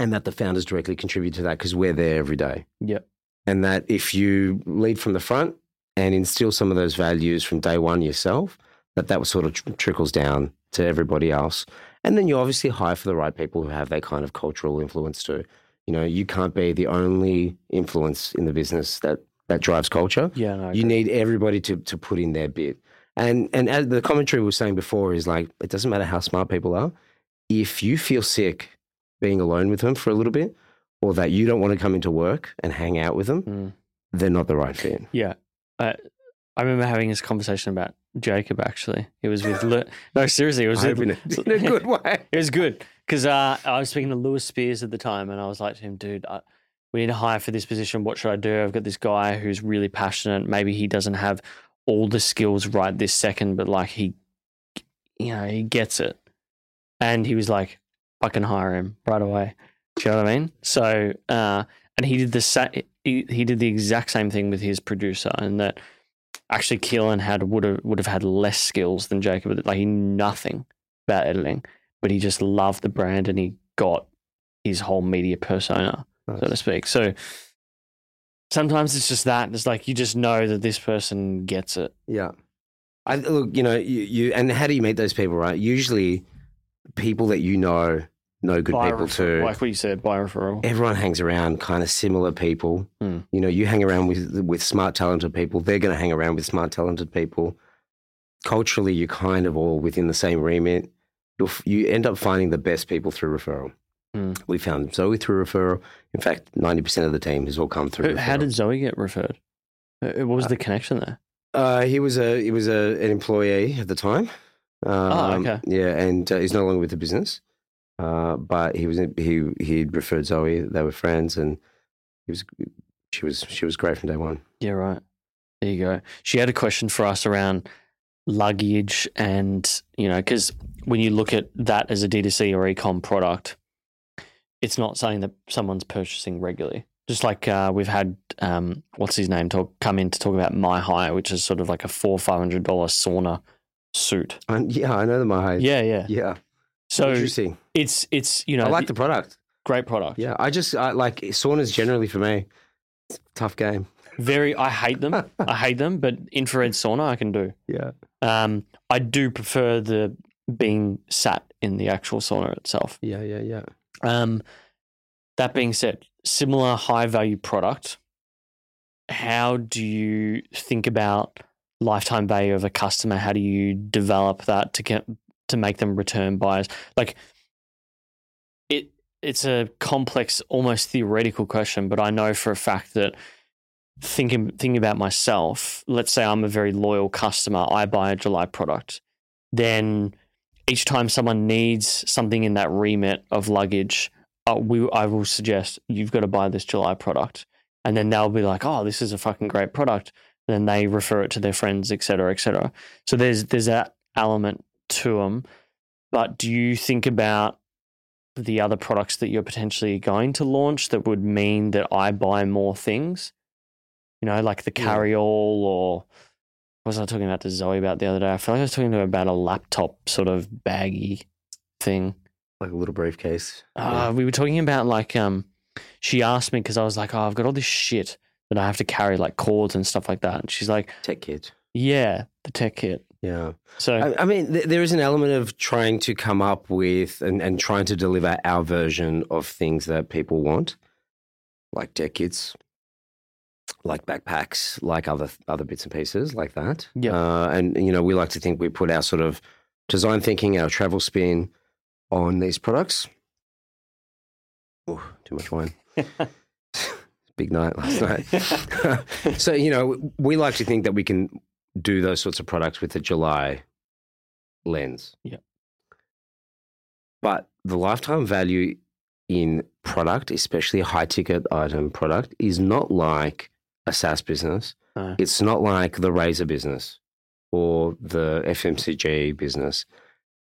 S1: and that the founders directly contribute to that because we're there every day.
S2: Yep.
S1: And that if you lead from the front and instill some of those values from day one yourself, that that sort of tr- trickles down to everybody else. And then you obviously hire for the right people who have that kind of cultural influence too. You know, you can't be the only influence in the business that that drives culture
S2: Yeah, no,
S1: you need everybody to to put in their bit. And and as the commentary we was saying before is like it doesn't matter how smart people are. If you feel sick being alone with them for a little bit, or that you don't want to come into work and hang out with them,
S2: Mm.
S1: they're not the right fit.
S2: Yeah. Uh, I remember having this conversation about Jacob actually. It was with Lu- No, seriously, it was with,
S1: in a, good way.
S2: It was good because uh, I was speaking to Lewis Spears at the time, and I was like to him, "Dude, I, we need to hire for this position. What should I do? I've got this guy who's really passionate. Maybe he doesn't have all the skills right this second, but like he, you know, he gets it." And he was like, "I can hire him right away." Do you know what I mean? So, uh, and he did the sa- he, he did the exact same thing with his producer, and that actually Keelan had would have would have had less skills than Jacob. Like he knew nothing about editing but he just loved the brand and he got his whole media persona, so to speak. So sometimes it's just that. It's like you just know that this person gets it.
S1: Yeah. I look, you know, you, you and how do you meet those people, right? Usually people that you know know good
S2: By
S1: people
S2: refer-
S1: too.
S2: Like what you said, by referral.
S1: everyone hangs around kind of similar people.
S2: Hmm.
S1: You know, you hang around with with smart, talented people. They're going to hang around with smart, talented people. Culturally, you're kind of all within the same remit. You'll, f- you end up finding the best people through referral.
S2: Hmm.
S1: We found Zoe through referral. In fact, ninety percent of the team has all come through.
S2: How
S1: referral.
S2: did Zoe get referred? Uh, What was the connection there?
S1: Uh, he was a he was a, an employee at the time. Um,
S2: Oh, okay.
S1: Yeah, and uh, he's no longer with the business. Uh, but he was he he referred Zoe. They were friends, and he was she was she was great from day one.
S2: Yeah, right. There you go. She had a question for us around luggage and, you know, because when you look at that as a D2C or ecom product, it's not something that someone's purchasing regularly. Just like uh, we've had, um, what's his name, talk come in to talk about My Hire, which is sort of like a four five hundred dollar sauna suit.
S1: And yeah, I know the Mahai.
S2: Yeah, yeah.
S1: yeah.
S2: So
S1: Interesting.
S2: it's it's you know
S1: I like the product.
S2: great product.
S1: Yeah, I just I like saunas generally for me. It's a tough game.
S2: Very. I hate them. I hate them. But infrared sauna I can do.
S1: Yeah.
S2: Um, I do prefer the being sat in the actual sauna itself.
S1: Yeah, yeah, yeah.
S2: Um, that being said, similar high value product. How do you think about lifetime value of a customer? How do you develop that to get to make them return buyers? Like it, it's a complex, almost theoretical question, but I know for a fact that thinking thinking about myself, let's say I'm a very loyal customer, I buy a July product, then each time someone needs something in that remit of luggage, uh, we I will suggest you've got to buy this July product, and then they'll be like, "Oh, this is a fucking great product." And then they refer it to their friends, et cetera, et cetera. So there's there's that element to them. But do you think about the other products that you're potentially going to launch that would mean that I buy more things? You know, like the carry all or what was I talking about to Zoe about the other day? I feel like I was talking to her about a laptop sort of baggy thing.
S1: Like a little briefcase.
S2: Uh, we were talking about like um, she asked me because I was like, oh, I've got all this shit that I have to carry like cords and stuff like that. And she's like,
S1: Tech kit.
S2: yeah, the tech kit.
S1: Yeah.
S2: So
S1: I, I mean, th- there is an element of trying to come up with and, and trying to deliver our version of things that people want, like tech kits, like backpacks, like other other bits and pieces like that.
S2: Yeah.
S1: Uh, and you know, we like to think we put our sort of design thinking, our travel spin on these products. Oh, too much wine. Big night last night. so you know, we like to think that we can do those sorts of products with a July lens.
S2: Yeah.
S1: But the lifetime value in product, especially a high ticket item product, is not like a SaaS business.
S2: No.
S1: It's not like the razor business or the FMCG business.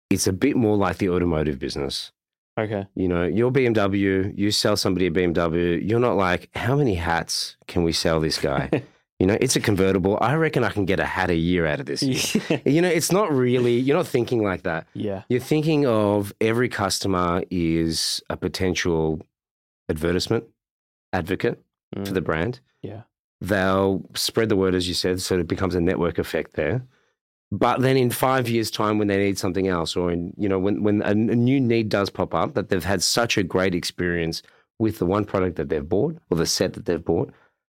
S1: It's a bit more like the automotive business.
S2: okay.
S1: You know, your BMW, you sell somebody a BMW, you're not like, how many hats can we sell this guy? you know, it's a convertible. I reckon I can get a hat a year out of this. You know, it's not really, you're not thinking like that.
S2: yeah.
S1: You're thinking of every customer is a potential advertisement advocate for the brand.
S2: Mm. Yeah.
S1: They'll spread the word, as you said, so it becomes a network effect there. But then in five years' time, when they need something else, or in you know when when a, a new need does pop up, that they've had such a great experience with the one product that they've bought or the set that they've bought,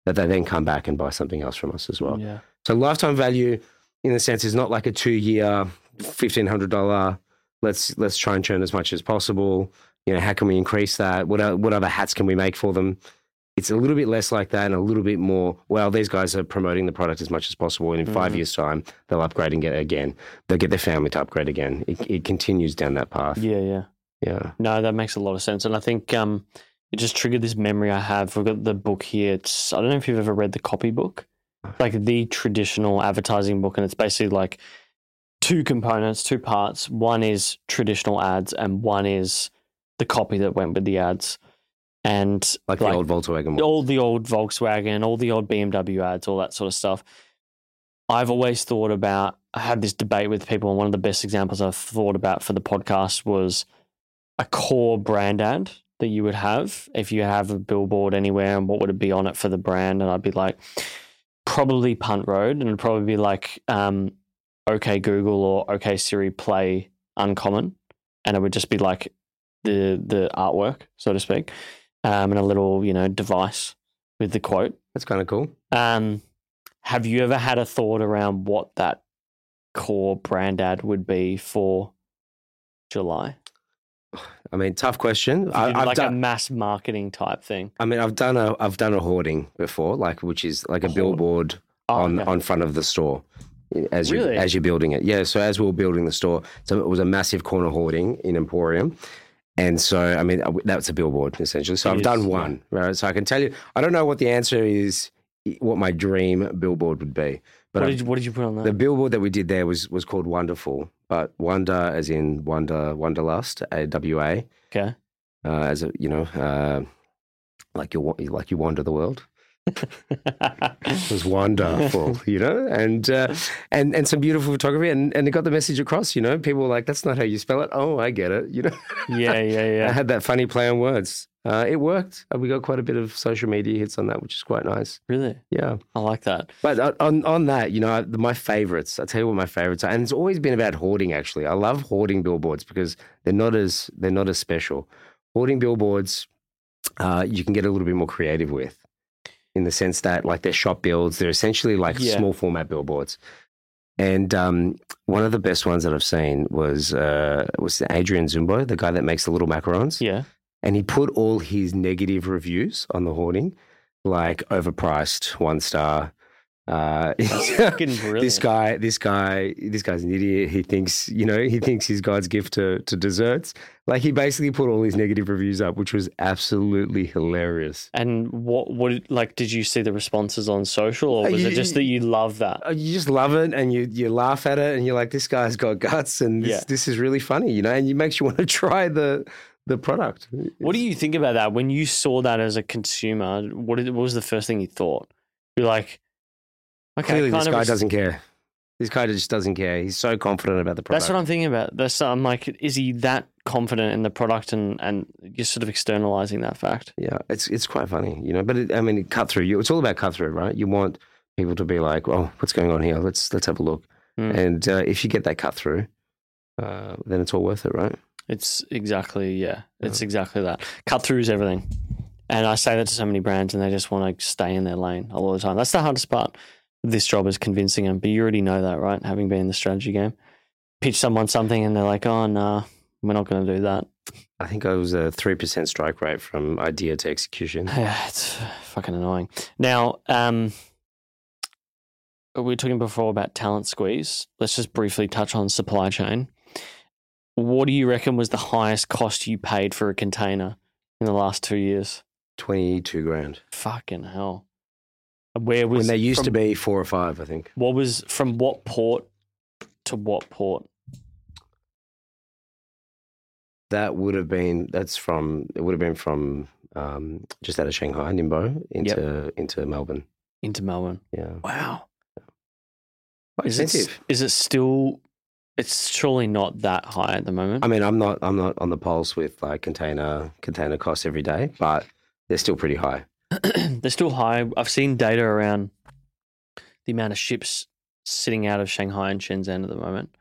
S1: that they then come back and buy something else from us as well.
S2: yeah.
S1: So lifetime value, in a sense, is not like a two-year, fifteen hundred dollar. Let's let's try and churn as much as possible. You know, how can we increase that? What what other hats can we make for them? It's a little bit less like that, and a little bit more. Well, these guys are promoting the product as much as possible, and in five
S2: Mhm.
S1: years' time, they'll upgrade and get it again. They'll get their family to upgrade again. It, it continues down that path.
S2: Yeah. Yeah.
S1: Yeah.
S2: No, that makes a lot of sense. And I think um, it just triggered this memory I have. We've got the book here. It's I don't know if you've ever read the copy book, like the traditional advertising book, and it's basically like two components, two parts. One is traditional ads, and one is the copy that went with the ads. And
S1: Like, the old Volkswagen. one.
S2: all the old Volkswagen, all the old BMW ads, all that sort of stuff. I've always thought about, I had this debate with people, and one of the best examples I've thought about for the podcast was a core brand ad that you would have if you have a billboard anywhere, and what would it be on it for the brand? And I'd be like, probably Punt Road, and it'd probably be like, um, OK Google or OK Siri play Uncommon, and it would just be like the the artwork, so to speak um, and a little, you know, device with the quote.
S1: That's kind of cool.
S2: Um, have you ever had a thought around what that core brand ad would be for July?
S1: I mean, tough question. I, I've
S2: like a mass marketing type thing.
S1: I mean, I've done a I've done a hoarding before, like which is like a
S2: Hoard?
S1: billboard
S2: Oh,
S1: on
S2: okay.
S1: on front of the store as you
S2: Really?
S1: as you're building it. Yeah. So as we were building the store, so it was a massive corner hoarding in Emporium. And so, I mean, uh, that's a billboard essentially. So
S2: It
S1: I've
S2: is,
S1: done
S2: yeah.
S1: one, right? So I can tell you, I don't know what the answer is, what my dream billboard would be, but
S2: what, did you, what did you put on that?
S1: the billboard that we did there was was called Wonderful, but wonder as in wonder, wonderlust, A W A,
S2: okay.
S1: uh, as a you know, uh, like you like you wander the world. It was wonderful, you know, and uh, and and some beautiful photography, and and it got the message across. You know, people were like, "That's not how you spell it." Oh, I get it. You know,
S2: yeah, yeah, yeah.
S1: I had that funny play on words. Uh, it worked. Uh, we got quite a bit of social media hits on that, which is quite nice.
S2: Really?
S1: Yeah.
S2: I like that.
S1: But on- on on that, you know, my favorites. I tell you what my favorites are, and it's always been about hoarding. Actually, I love hoarding billboards because they're not as they're not as special. Hoarding billboards, uh, you can get a little bit more creative with, in the sense that like they're shop builds. They're essentially like
S2: Yeah.
S1: small format billboards. And um, one of the best ones that I've seen was uh, was Adrian Zumbo, the guy that makes the little macarons
S2: Yeah.
S1: and he put all his negative reviews on the hoarding, like overpriced, one star. Uh, this guy, this guy, this guy's an idiot. He thinks, you know, he thinks he's God's gift to to desserts. Like he basically put all his negative reviews up, which was absolutely hilarious.
S2: And what, what, like, did you see the responses on social, or
S1: Uh,
S2: was
S1: you-
S2: it just that you love that?
S1: Uh, You just love it, and you you laugh at it, and you're like, this guy's got guts, and this,
S2: Yeah.
S1: this is really funny, you know, and it makes you want to try the the product.
S2: What do you think about that when you saw that as a consumer? What, did, what was the first thing you thought? You're like, okay,
S1: Clearly, this guy
S2: res-
S1: doesn't care. This guy just doesn't care. He's so confident about the product.
S2: That's what I'm thinking about. That's I'm like, is he that confident in the product and and you're sort of externalizing that fact?
S1: Yeah, it's it's quite funny, you know. But it, I mean, cut through. You, it's all about cut through, right? You want people to be like, "Well, what's going on here? Let's let's have a look."
S2: Mm.
S1: And uh, if you get that cut through, uh, then it's all worth it, right?
S2: It's exactly yeah. It's exactly that. Cut through is everything. And I say that to so many brands, and they just want to stay in their lane all the time. That's the hardest part. This job is convincing them, but you already know that, right? Having been in the strategy game, pitch someone something, and they're like, "Oh, nah, we're not going to do that."
S1: I think I was a three percent strike rate from idea to execution.
S2: Yeah, it's fucking annoying. Now, um, we were talking before about talent squeeze. Let's just briefly touch on supply chain. What do you reckon was the highest cost you paid for a container in the last two years?
S1: Twenty two grand
S2: Fucking hell. Where was
S1: when they used
S2: from,
S1: to be four or five, I think.
S2: What was from what port to what port?
S1: That would have been that's from it would have been from um, just out of Shanghai, Ningbo, into into Melbourne.
S2: Into Melbourne.
S1: Yeah,
S2: Wow.
S1: quite
S2: Is it,
S1: expensive.
S2: is it still? It's surely not that high at the moment.
S1: I mean, I'm not I'm not on the pulse with like container container costs every day, but they're still pretty high.
S2: they're still high. I've seen data around the amount of ships sitting out of Shanghai and Shenzhen at the moment,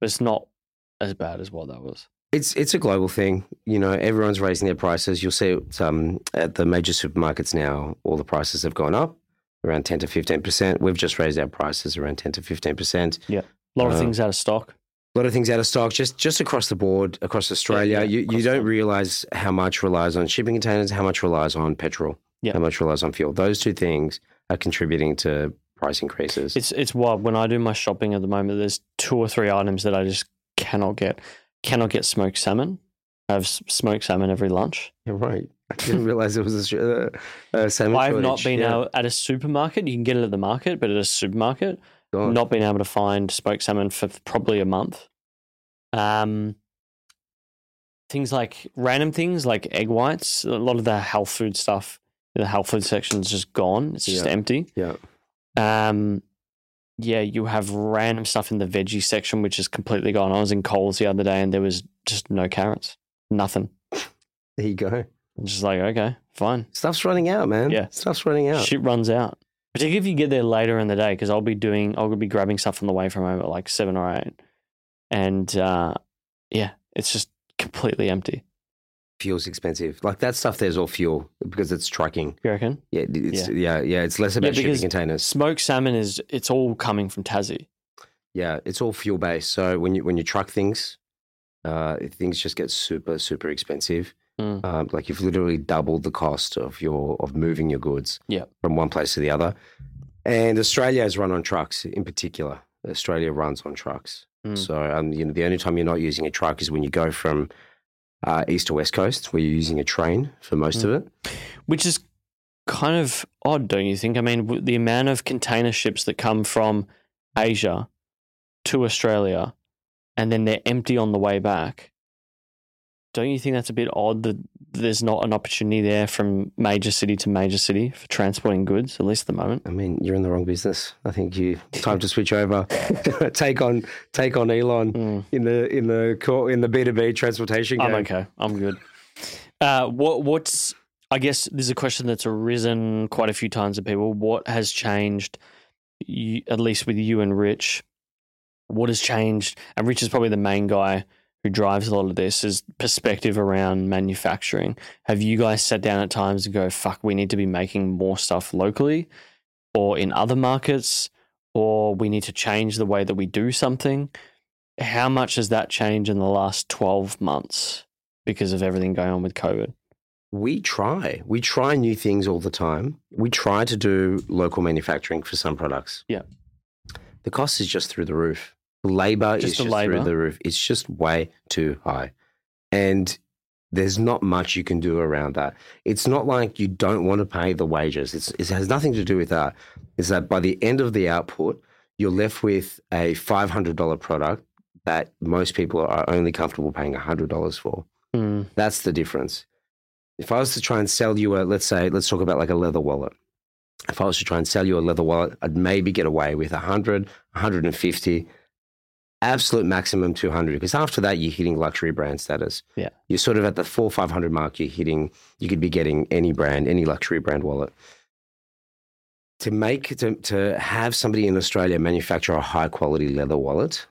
S2: but it's not as bad as what that was.
S1: It's it's a global thing. You know, everyone's raising their prices. You'll see it um, at the major supermarkets now. All the prices have gone up around ten to fifteen percent. We've just raised our prices around ten to fifteen percent.
S2: A lot of
S1: Uh,
S2: things out of stock.
S1: A lot of things out of stock, just just across the board, across Australia.
S2: yeah,
S1: you
S2: across
S1: you don't realize how much relies on shipping containers, how much relies on petrol,
S2: Yeah.
S1: how much relies on fuel. Those two things are contributing to price increases.
S2: It's it's wild. When I do my shopping at the moment, there's two or three items that I just cannot get. Cannot get smoked salmon. I have smoked salmon every lunch.
S1: You're right. I didn't realize it was a, a salmon
S2: I have not been
S1: Yeah.
S2: out at a supermarket. You can get it at the market, but at a supermarket,
S1: God.
S2: not been able to find smoked salmon for probably a month. Um, things like random things like egg whites. A lot of the health food stuff the health food section is just gone. It's just
S1: Yeah.
S2: empty.
S1: Yeah.
S2: Um, yeah, you have random stuff in the veggie section, which is completely gone. I was in Coles the other day and there was just no carrots, nothing.
S1: There you go.
S2: I'm just like, okay, fine.
S1: Stuff's running out, man.
S2: Yeah.
S1: Stuff's running out.
S2: Shit runs out. Particularly if you get there later in the day, because I'll be doing, I'll be grabbing stuff on the way from home at like seven or eight, and uh, yeah, it's just completely empty.
S1: Fuel's expensive. Like that stuff there's all fuel because it's trucking.
S2: You reckon?
S1: Yeah, it's, yeah. yeah, It's less about shipping containers.
S2: Smoked salmon is it's all coming from Tassie.
S1: Yeah, it's all fuel based. So when you when you truck things, uh, things just get super super expensive.
S2: Mm.
S1: Um, like you've literally doubled the cost of your of moving your goods
S2: Yeah.
S1: from one place to the other. And Australia is run on trucks in particular. Australia runs on trucks.
S2: Mm.
S1: So um, you know the only time you're not using a truck is when you go from uh, east to west coast, where you're using a train for most of it.
S2: which is kind of odd, don't you think? I mean, the amount of container ships that come from Asia to Australia and then they're empty on the way back. Don't you think that's a bit odd that there's not an opportunity there from major city to major city for transporting goods, at least at the moment?
S1: I mean, you're in the wrong business. I think you time to switch over, take on take on Elon
S2: Mm,
S1: in the in the co- in the B two B transportation game.
S2: I'm okay. I'm good. Uh, what what's I guess this is a question that's arisen quite a few times to people. What has changed, you, at least with you and Rich? What has changed? And Rich is probably the main guy who drives a lot of this. Is perspective around manufacturing. Have you guys sat down at times and go, "Fuck, we need to be making more stuff locally, or in other markets, or we need to change the way that we do something"? How much has that changed in the last twelve months because of everything going on with COVID?
S1: We try. We try new things all the time. We try to do local manufacturing for some products.
S2: Yeah.
S1: The cost is just through the roof. Labor
S2: Just
S1: is just
S2: labour.
S1: through the roof. It's just way too high. And there's not much you can do around that. It's not like you don't want to pay the wages. It's, it has nothing to do with that. It's that by the end of the output, you're left with a $500 product that most people are only comfortable paying $100 for.
S2: Mm,
S1: That's the difference. If I was to try and sell you a, let's say, let's talk about like a leather wallet. if I was to try and sell you a leather wallet, I'd maybe get away with 100, 150, absolute maximum 200. Because after that, you're hitting luxury brand status.
S2: Yeah.
S1: You're sort of at the four, 500 mark, you're hitting, you could be getting any brand, any luxury brand wallet. To make, to, to have somebody in Australia manufacture a high quality leather wallet,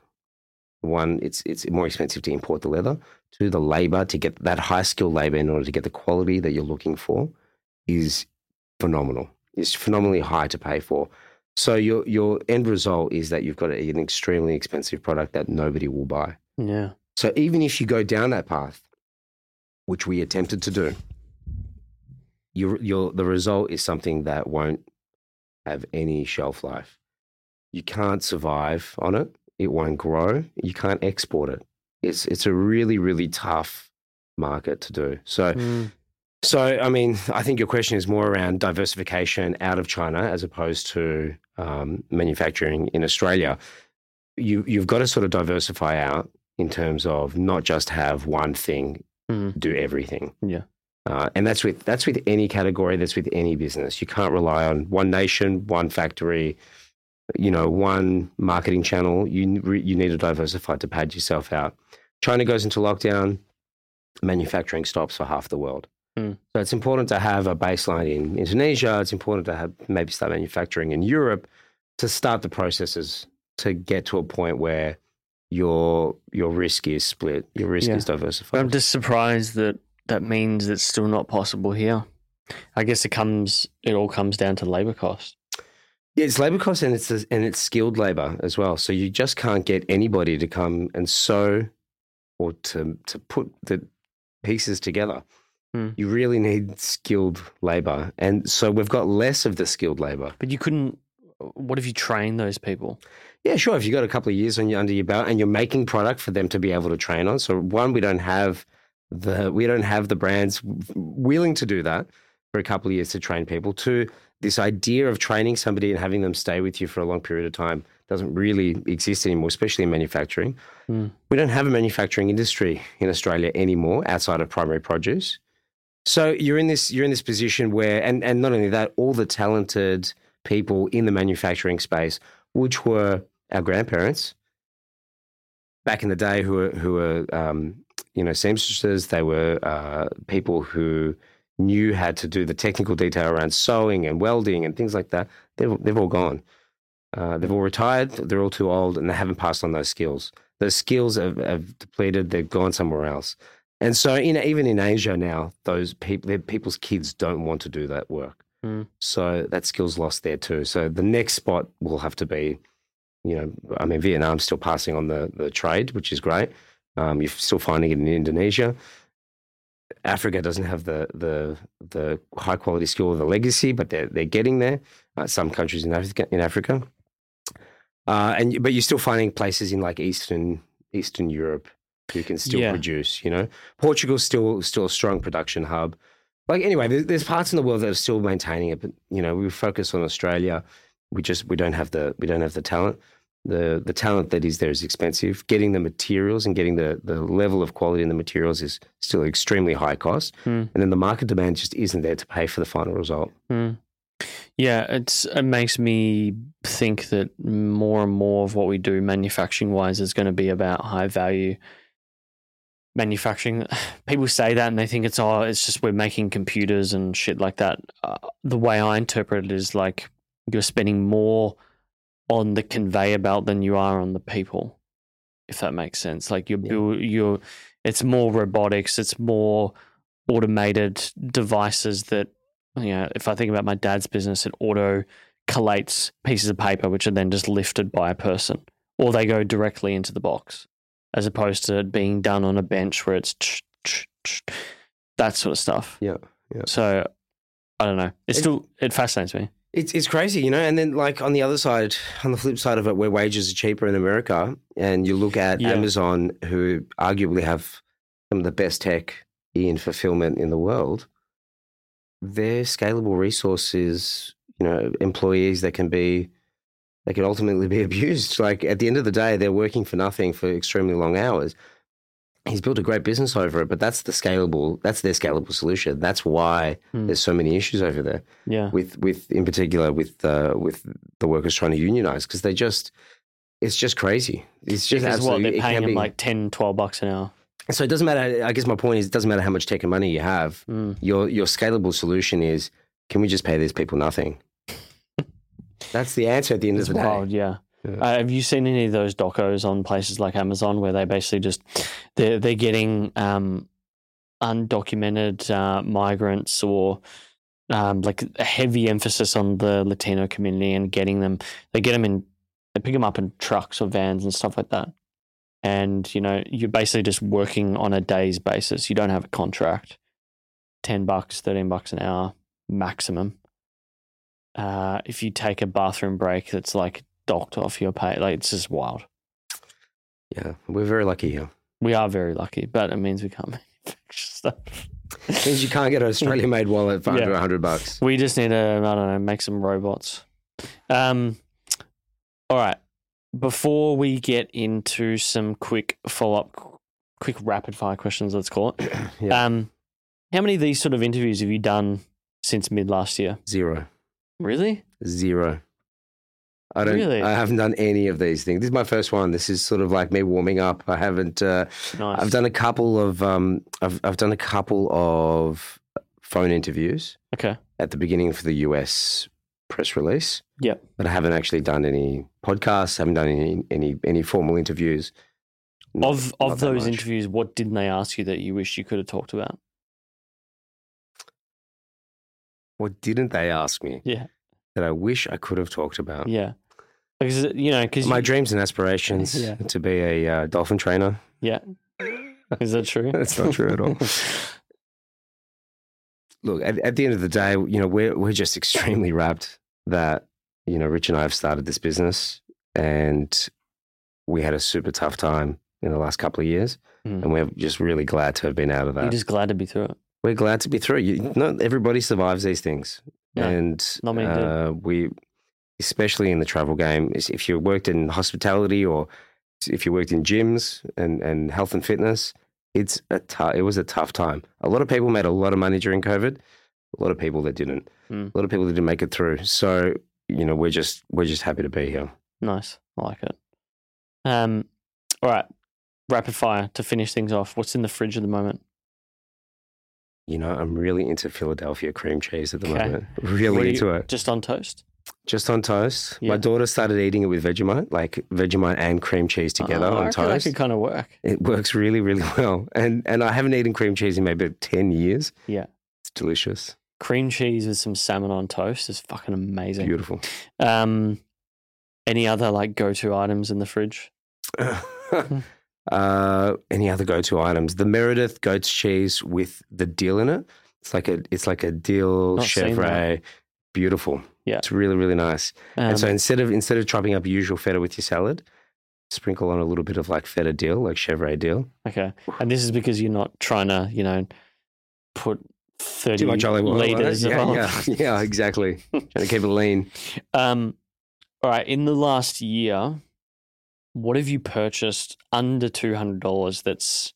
S1: one, it's, it's more expensive to import the leather. Two, the labor to get that high skill labor in order to get the quality that you're looking for is phenomenal. It's phenomenally high to pay for. So your your end result is that you've got an extremely expensive product that nobody will buy.
S2: Yeah.
S1: So even if you go down that path, which we attempted to do, your your the result is something that won't have any shelf life. You can't survive on it. It won't grow. You can't export it. It's it's a really really tough market to do. So
S2: Mm.
S1: So, I mean, I think your question is more around diversification out of China as opposed to um, manufacturing in Australia. You, you've got to sort of diversify out in terms of not just have one thing
S2: Mm.
S1: do everything.
S2: Yeah.
S1: Uh, and that's with that's with any category. That's with any business. You can't rely on one nation, one factory, you know, one marketing channel. You you need to diversify to pad yourself out. China goes into lockdown, manufacturing stops for half the world.
S2: Mm.
S1: So it's important to have a baseline in Indonesia. It's important to have maybe start manufacturing in Europe to start the processes to get to a point where your your risk is split. Your risk
S2: Yeah.
S1: is diversified.
S2: I'm just surprised that that means it's still not possible here. I guess it comes it all comes down to labor cost.
S1: Yeah, it's labor cost and it's and it's skilled labor as well. So you just can't get anybody to come and sew or to to put the pieces together.
S2: Hmm.
S1: You really need skilled labor, and so we've got less of the skilled labor.
S2: But you couldn't what if you train those people?
S1: Yeah, sure. If you've got a couple of years on your, under your belt and you're making product for them to be able to train on, so one, we don't have the we don't have the brands willing to do that for a couple of years to train people. Two, this idea of training somebody and having them stay with you for a long period of time doesn't really exist anymore, especially in manufacturing.
S2: Hmm.
S1: We don't have a manufacturing industry in Australia anymore outside of primary produce. So you're in this you're in this position where and and not only that, all the talented people in the manufacturing space, which were our grandparents back in the day, who were who were um, you know seamstresses, they were uh, people who knew how to do the technical detail around sewing and welding and things like that. They've they've all gone. Uh, they've all retired. They're all too old, and they haven't passed on those skills. Those skills have, have depleted. They've gone somewhere else. And so, in, even in Asia now, those people, people's kids don't want to do that work.
S2: Mm.
S1: So that skill's lost there too. So the next spot will have to be, you know, I mean, Vietnam's still passing on the, the trade, which is great. Um, you're still finding it in Indonesia. Africa doesn't have the the the high quality skill or the legacy, but they're they're getting there. Uh, some countries in Africa, in Africa, uh, and but you're still finding places in like Eastern Eastern Europe who can still
S2: Yeah.
S1: produce. You know, Portugal's still still a strong production hub. Like anyway, there's, there's parts in the world that are still maintaining it, but you know, we focus on Australia. We just we don't have the we don't have the talent. The the talent that is there is expensive. Getting the materials and getting the the level of quality in the materials is still extremely high cost.
S2: Hmm.
S1: And then the market demand just isn't there to pay for the final result.
S2: Mm. Yeah, it's it makes me think that more and more of what we do manufacturing wise is going to be about high value manufacturing. People say that and they think it's oh, it's just we're making computers and shit like that. Uh, the way I interpret it is like you're spending more on the conveyor belt than you are on the people, if that makes sense. Like you're
S1: Yeah.
S2: you're it's more robotics, it's more automated devices that you know, if I think about my dad's business, it auto collates pieces of paper, which are then just lifted by a person, or they go directly into the box, as opposed to it being done on a bench where it's that sort of stuff.
S1: Yeah, yeah.
S2: So I don't know. It's
S1: It-
S2: still it fascinates me.
S1: It's it's crazy, you know. And then like on the other side, on the flip side of it, where wages are cheaper in America, and you look at
S2: Yeah.
S1: Amazon, who arguably have some of the best tech in fulfillment in the world, their scalable resources, you know, employees that can be they can ultimately be abused. Like at the end of the day, they're working for nothing for extremely long hours. he's built a great business over it. But that's the scalable. That's their scalable solution. That's why
S2: Hmm.
S1: there's so many issues over there.
S2: Yeah.
S1: With with in particular with uh, with the workers trying to unionize because they just it's just crazy. It's just
S2: Because what
S1: absolutely
S2: they're paying them
S1: be-
S2: like 10, 12 bucks an hour.
S1: So it doesn't matter. I guess my point is, it doesn't matter how much tech and money you have.
S2: Mm.
S1: Your your scalable solution is, can we just pay these people nothing? That's the answer at the end
S2: It's
S1: of the
S2: wild,
S1: day.
S2: yeah.
S1: Yeah.
S2: Uh, have you seen any of those docos on places like Amazon where they basically just they're they're getting um, undocumented uh, migrants or um, like a heavy emphasis on the Latino community and getting them they get them in they pick them up in trucks or vans and stuff like that. And you know you're basically just working on a day's basis. You don't have a contract. Ten bucks, thirteen bucks an hour maximum. Uh, if you take a bathroom break, that's like docked off your pay. Like it's just wild.
S1: Yeah, we're very lucky here.
S2: We are very lucky, but it means we can't manufacture stuff.
S1: It means you can't get an Australian-made wallet for
S2: Yeah.
S1: under hundred bucks.
S2: We just need to, I don't know, make some robots. Um, all right. Before we get into some quick follow up, quick rapid fire questions, let's call it.
S1: Yeah.
S2: Um, how many of these sort of interviews have you done since mid last year?
S1: Zero,
S2: Really?
S1: zero. I don't.
S2: Really?
S1: I haven't done any of these things. This is my first one. This is sort of like me warming up. I haven't. Uh,
S2: Nice.
S1: I've done a couple of. Um, I've I've done a couple of phone interviews
S2: Okay.
S1: at the beginning for the US press release.
S2: Yep.
S1: But I haven't actually done any podcasts. Haven't done any any any formal interviews. Not-
S2: Of of those
S1: much.
S2: interviews, what didn't they ask you that you wish you could have talked about?
S1: What didn't they ask me
S2: Yeah.
S1: that I wish I could have talked about?
S2: Yeah. Because you know, because
S1: My dreams and aspirations
S2: Yeah.
S1: to be a uh, dolphin trainer.
S2: yeah, is that true?
S1: That's not true at all. Look, at, at the end of the day, you know, we're we're just extremely wrapped that you know Rich and I have started this business, and we had a super tough time in the last couple of years,
S2: Mm.
S1: and we're just really glad to have been out of
S2: You're
S1: that.
S2: just glad to be through it.
S1: We're glad to be through. You, not everybody survives these things,
S2: No,
S1: and
S2: not many do.
S1: uh, we, especially in the travel game, if you worked in hospitality or if you worked in gyms and, and health and fitness, it's a it was a tough time. A lot of people made a lot of money during COVID. A lot of people that didn't.
S2: Mm.
S1: A lot of people that didn't make it through. So you know, we're just we're just happy to be here.
S2: Nice, I like it. Um, all right, rapid fire to finish things off. What's in the fridge at the moment?
S1: You know, I'm really into Philadelphia cream cheese at the
S2: Okay.
S1: moment. Really into it.
S2: Just on toast.
S1: Just on toast.
S2: Yeah.
S1: My daughter started eating it with Vegemite, like Vegemite and cream cheese together
S2: Oh, I
S1: on
S2: That
S1: toast.
S2: could kind of work.
S1: It works really, really well. And and I haven't eaten cream cheese in maybe ten years.
S2: Yeah.
S1: It's delicious.
S2: Cream cheese with some salmon on toast is fucking amazing.
S1: Beautiful.
S2: Um, any other like go-to items in the fridge?
S1: uh, any other go-to items? The Meredith goat's cheese with the dill in it. It's like a it's like a dill
S2: Not
S1: chevre. Beautiful.
S2: Yeah.
S1: It's really, really nice.
S2: Um,
S1: and so instead of instead of chopping up usual feta with your salad, sprinkle on a little bit of like feta dill, like chevre dill.
S2: okay, and this is because you're not trying to, you know, put thirty
S1: Too much olive oil. on it.
S2: liters of
S1: Yeah,
S2: olive.
S1: yeah, yeah, exactly. Trying to keep it lean.
S2: Um, all right. In the last year, what have you purchased under two hundred dollars? That's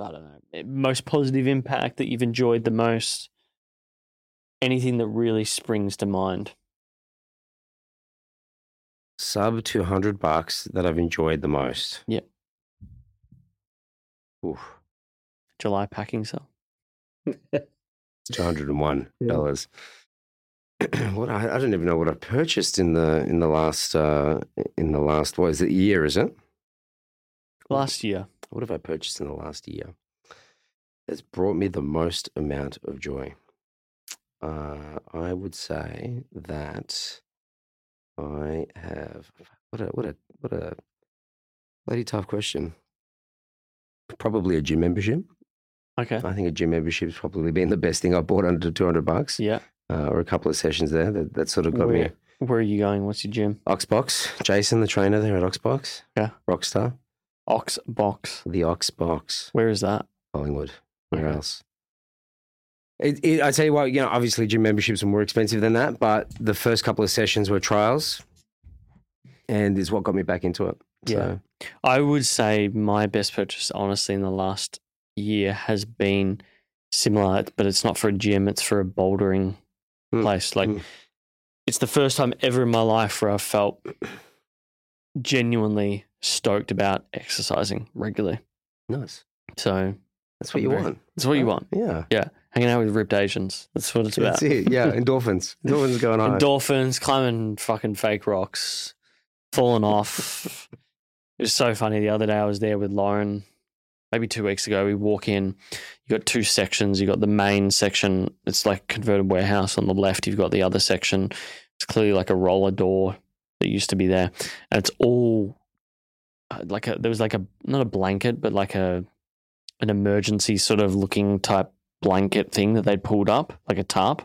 S2: I don't know. Eh, most positive impact that you've enjoyed the most. Anything that really springs to mind.
S1: Sub two hundred bucks that I've enjoyed the most.
S2: Yeah.
S1: Oof.
S2: July packing sale.
S1: two hundred and one dollars. what I, I don't even know what I purchased in the in the last uh, in the last what is it year? Is it?
S2: Last year.
S1: What have I purchased in the last year? That's brought me the most amount of joy. Uh, I would say that I have what a what a what a bloody tough question. Probably a gym membership.
S2: Okay.
S1: I think a gym membership's probably been the best thing I've bought under two hundred bucks,
S2: Yeah.
S1: Uh, or a couple of sessions there. That, that sort of got me.
S2: Where, where are you going? What's your gym?
S1: Oxbox, Jason, the trainer there at Oxbox.
S2: Yeah.
S1: Rockstar,
S2: Oxbox.
S1: the Oxbox,
S2: Where is that?
S1: Collingwood. Where
S2: Okay.
S1: else? It, it, I tell you what, you know, obviously gym memberships are more expensive than that, but the first couple of sessions were trials, and is what got me back into it. So,
S2: I would say my best purchase, honestly, in the last year has been similar, but it's not for a gym, it's for a bouldering
S1: Mm,
S2: place. Like,
S1: mm.
S2: it's the first time ever in my life where I've felt genuinely stoked about exercising regularly.
S1: nice.
S2: So,
S1: That's what you
S2: Very-
S1: want.
S2: That's what you want.
S1: Yeah. Yeah.
S2: Hanging out with ripped Asians. That's what it's about.
S1: That's it. Yeah. Endorphins. Endorphins going on.
S2: Endorphins, climbing fucking fake rocks, falling off. it was so funny. The other day I was there with Lauren, maybe two weeks ago. We walk in, you got two sections. You got the main section, it's like converted warehouse on the left. You've got the other section. It's clearly like a roller door that used to be there. And it's all uh, like a, there was like a, not a blanket, but like a, an emergency sort of looking type blanket thing that they'd pulled up, like a tarp.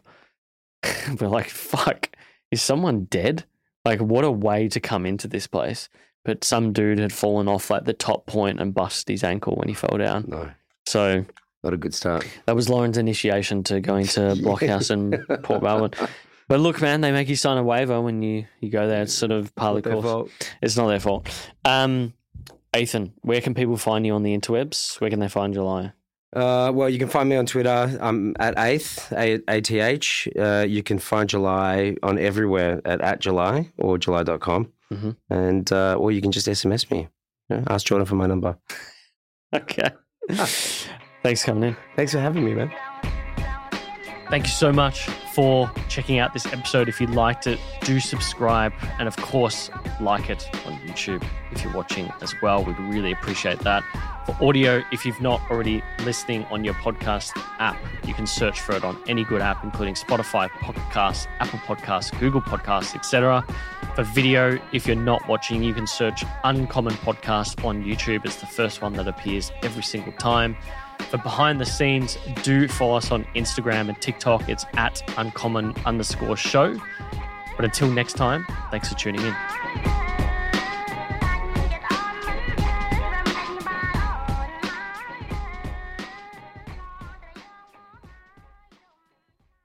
S2: We're like, fuck, is someone dead? Like, what a way to come into this place. But some dude had fallen off like the top point and busted his ankle when he fell down.
S1: No.
S2: So
S1: Not a good start.
S2: that was Lauren's initiation to going to Blochaus in Port Melbourne. But look, man, they make you sign a waiver when you, you go there. It's sort of part of the course.
S1: fault.
S2: It's not their fault. Um, Athan, where can people find you on the interwebs? Where can they find July?
S1: Uh, well, you can find me on Twitter. I'm at eighth a t h. Uh, you can find July on everywhere at at July or July.com.
S2: Mhm.
S1: and uh, or you can just SMS me. Yeah, ask Jordan for my number.
S2: Okay. Thanks for coming in.
S1: Thanks for having me, man.
S2: Thank you so much for checking out this episode. If you liked it, do subscribe and, of course, like it on YouTube if you're watching as well. We'd really appreciate that. For audio, if you've not already listening on your podcast app, you can search for it on any good app, including Spotify, Podcasts, Apple Podcasts, Google Podcasts, etc. For video, if you're not watching, you can search Uncommon Podcast on YouTube. It's the first one that appears every single time. For behind the scenes, do follow us on Instagram and TikTok. It's at uncommon underscore show. But until next time, thanks for tuning in.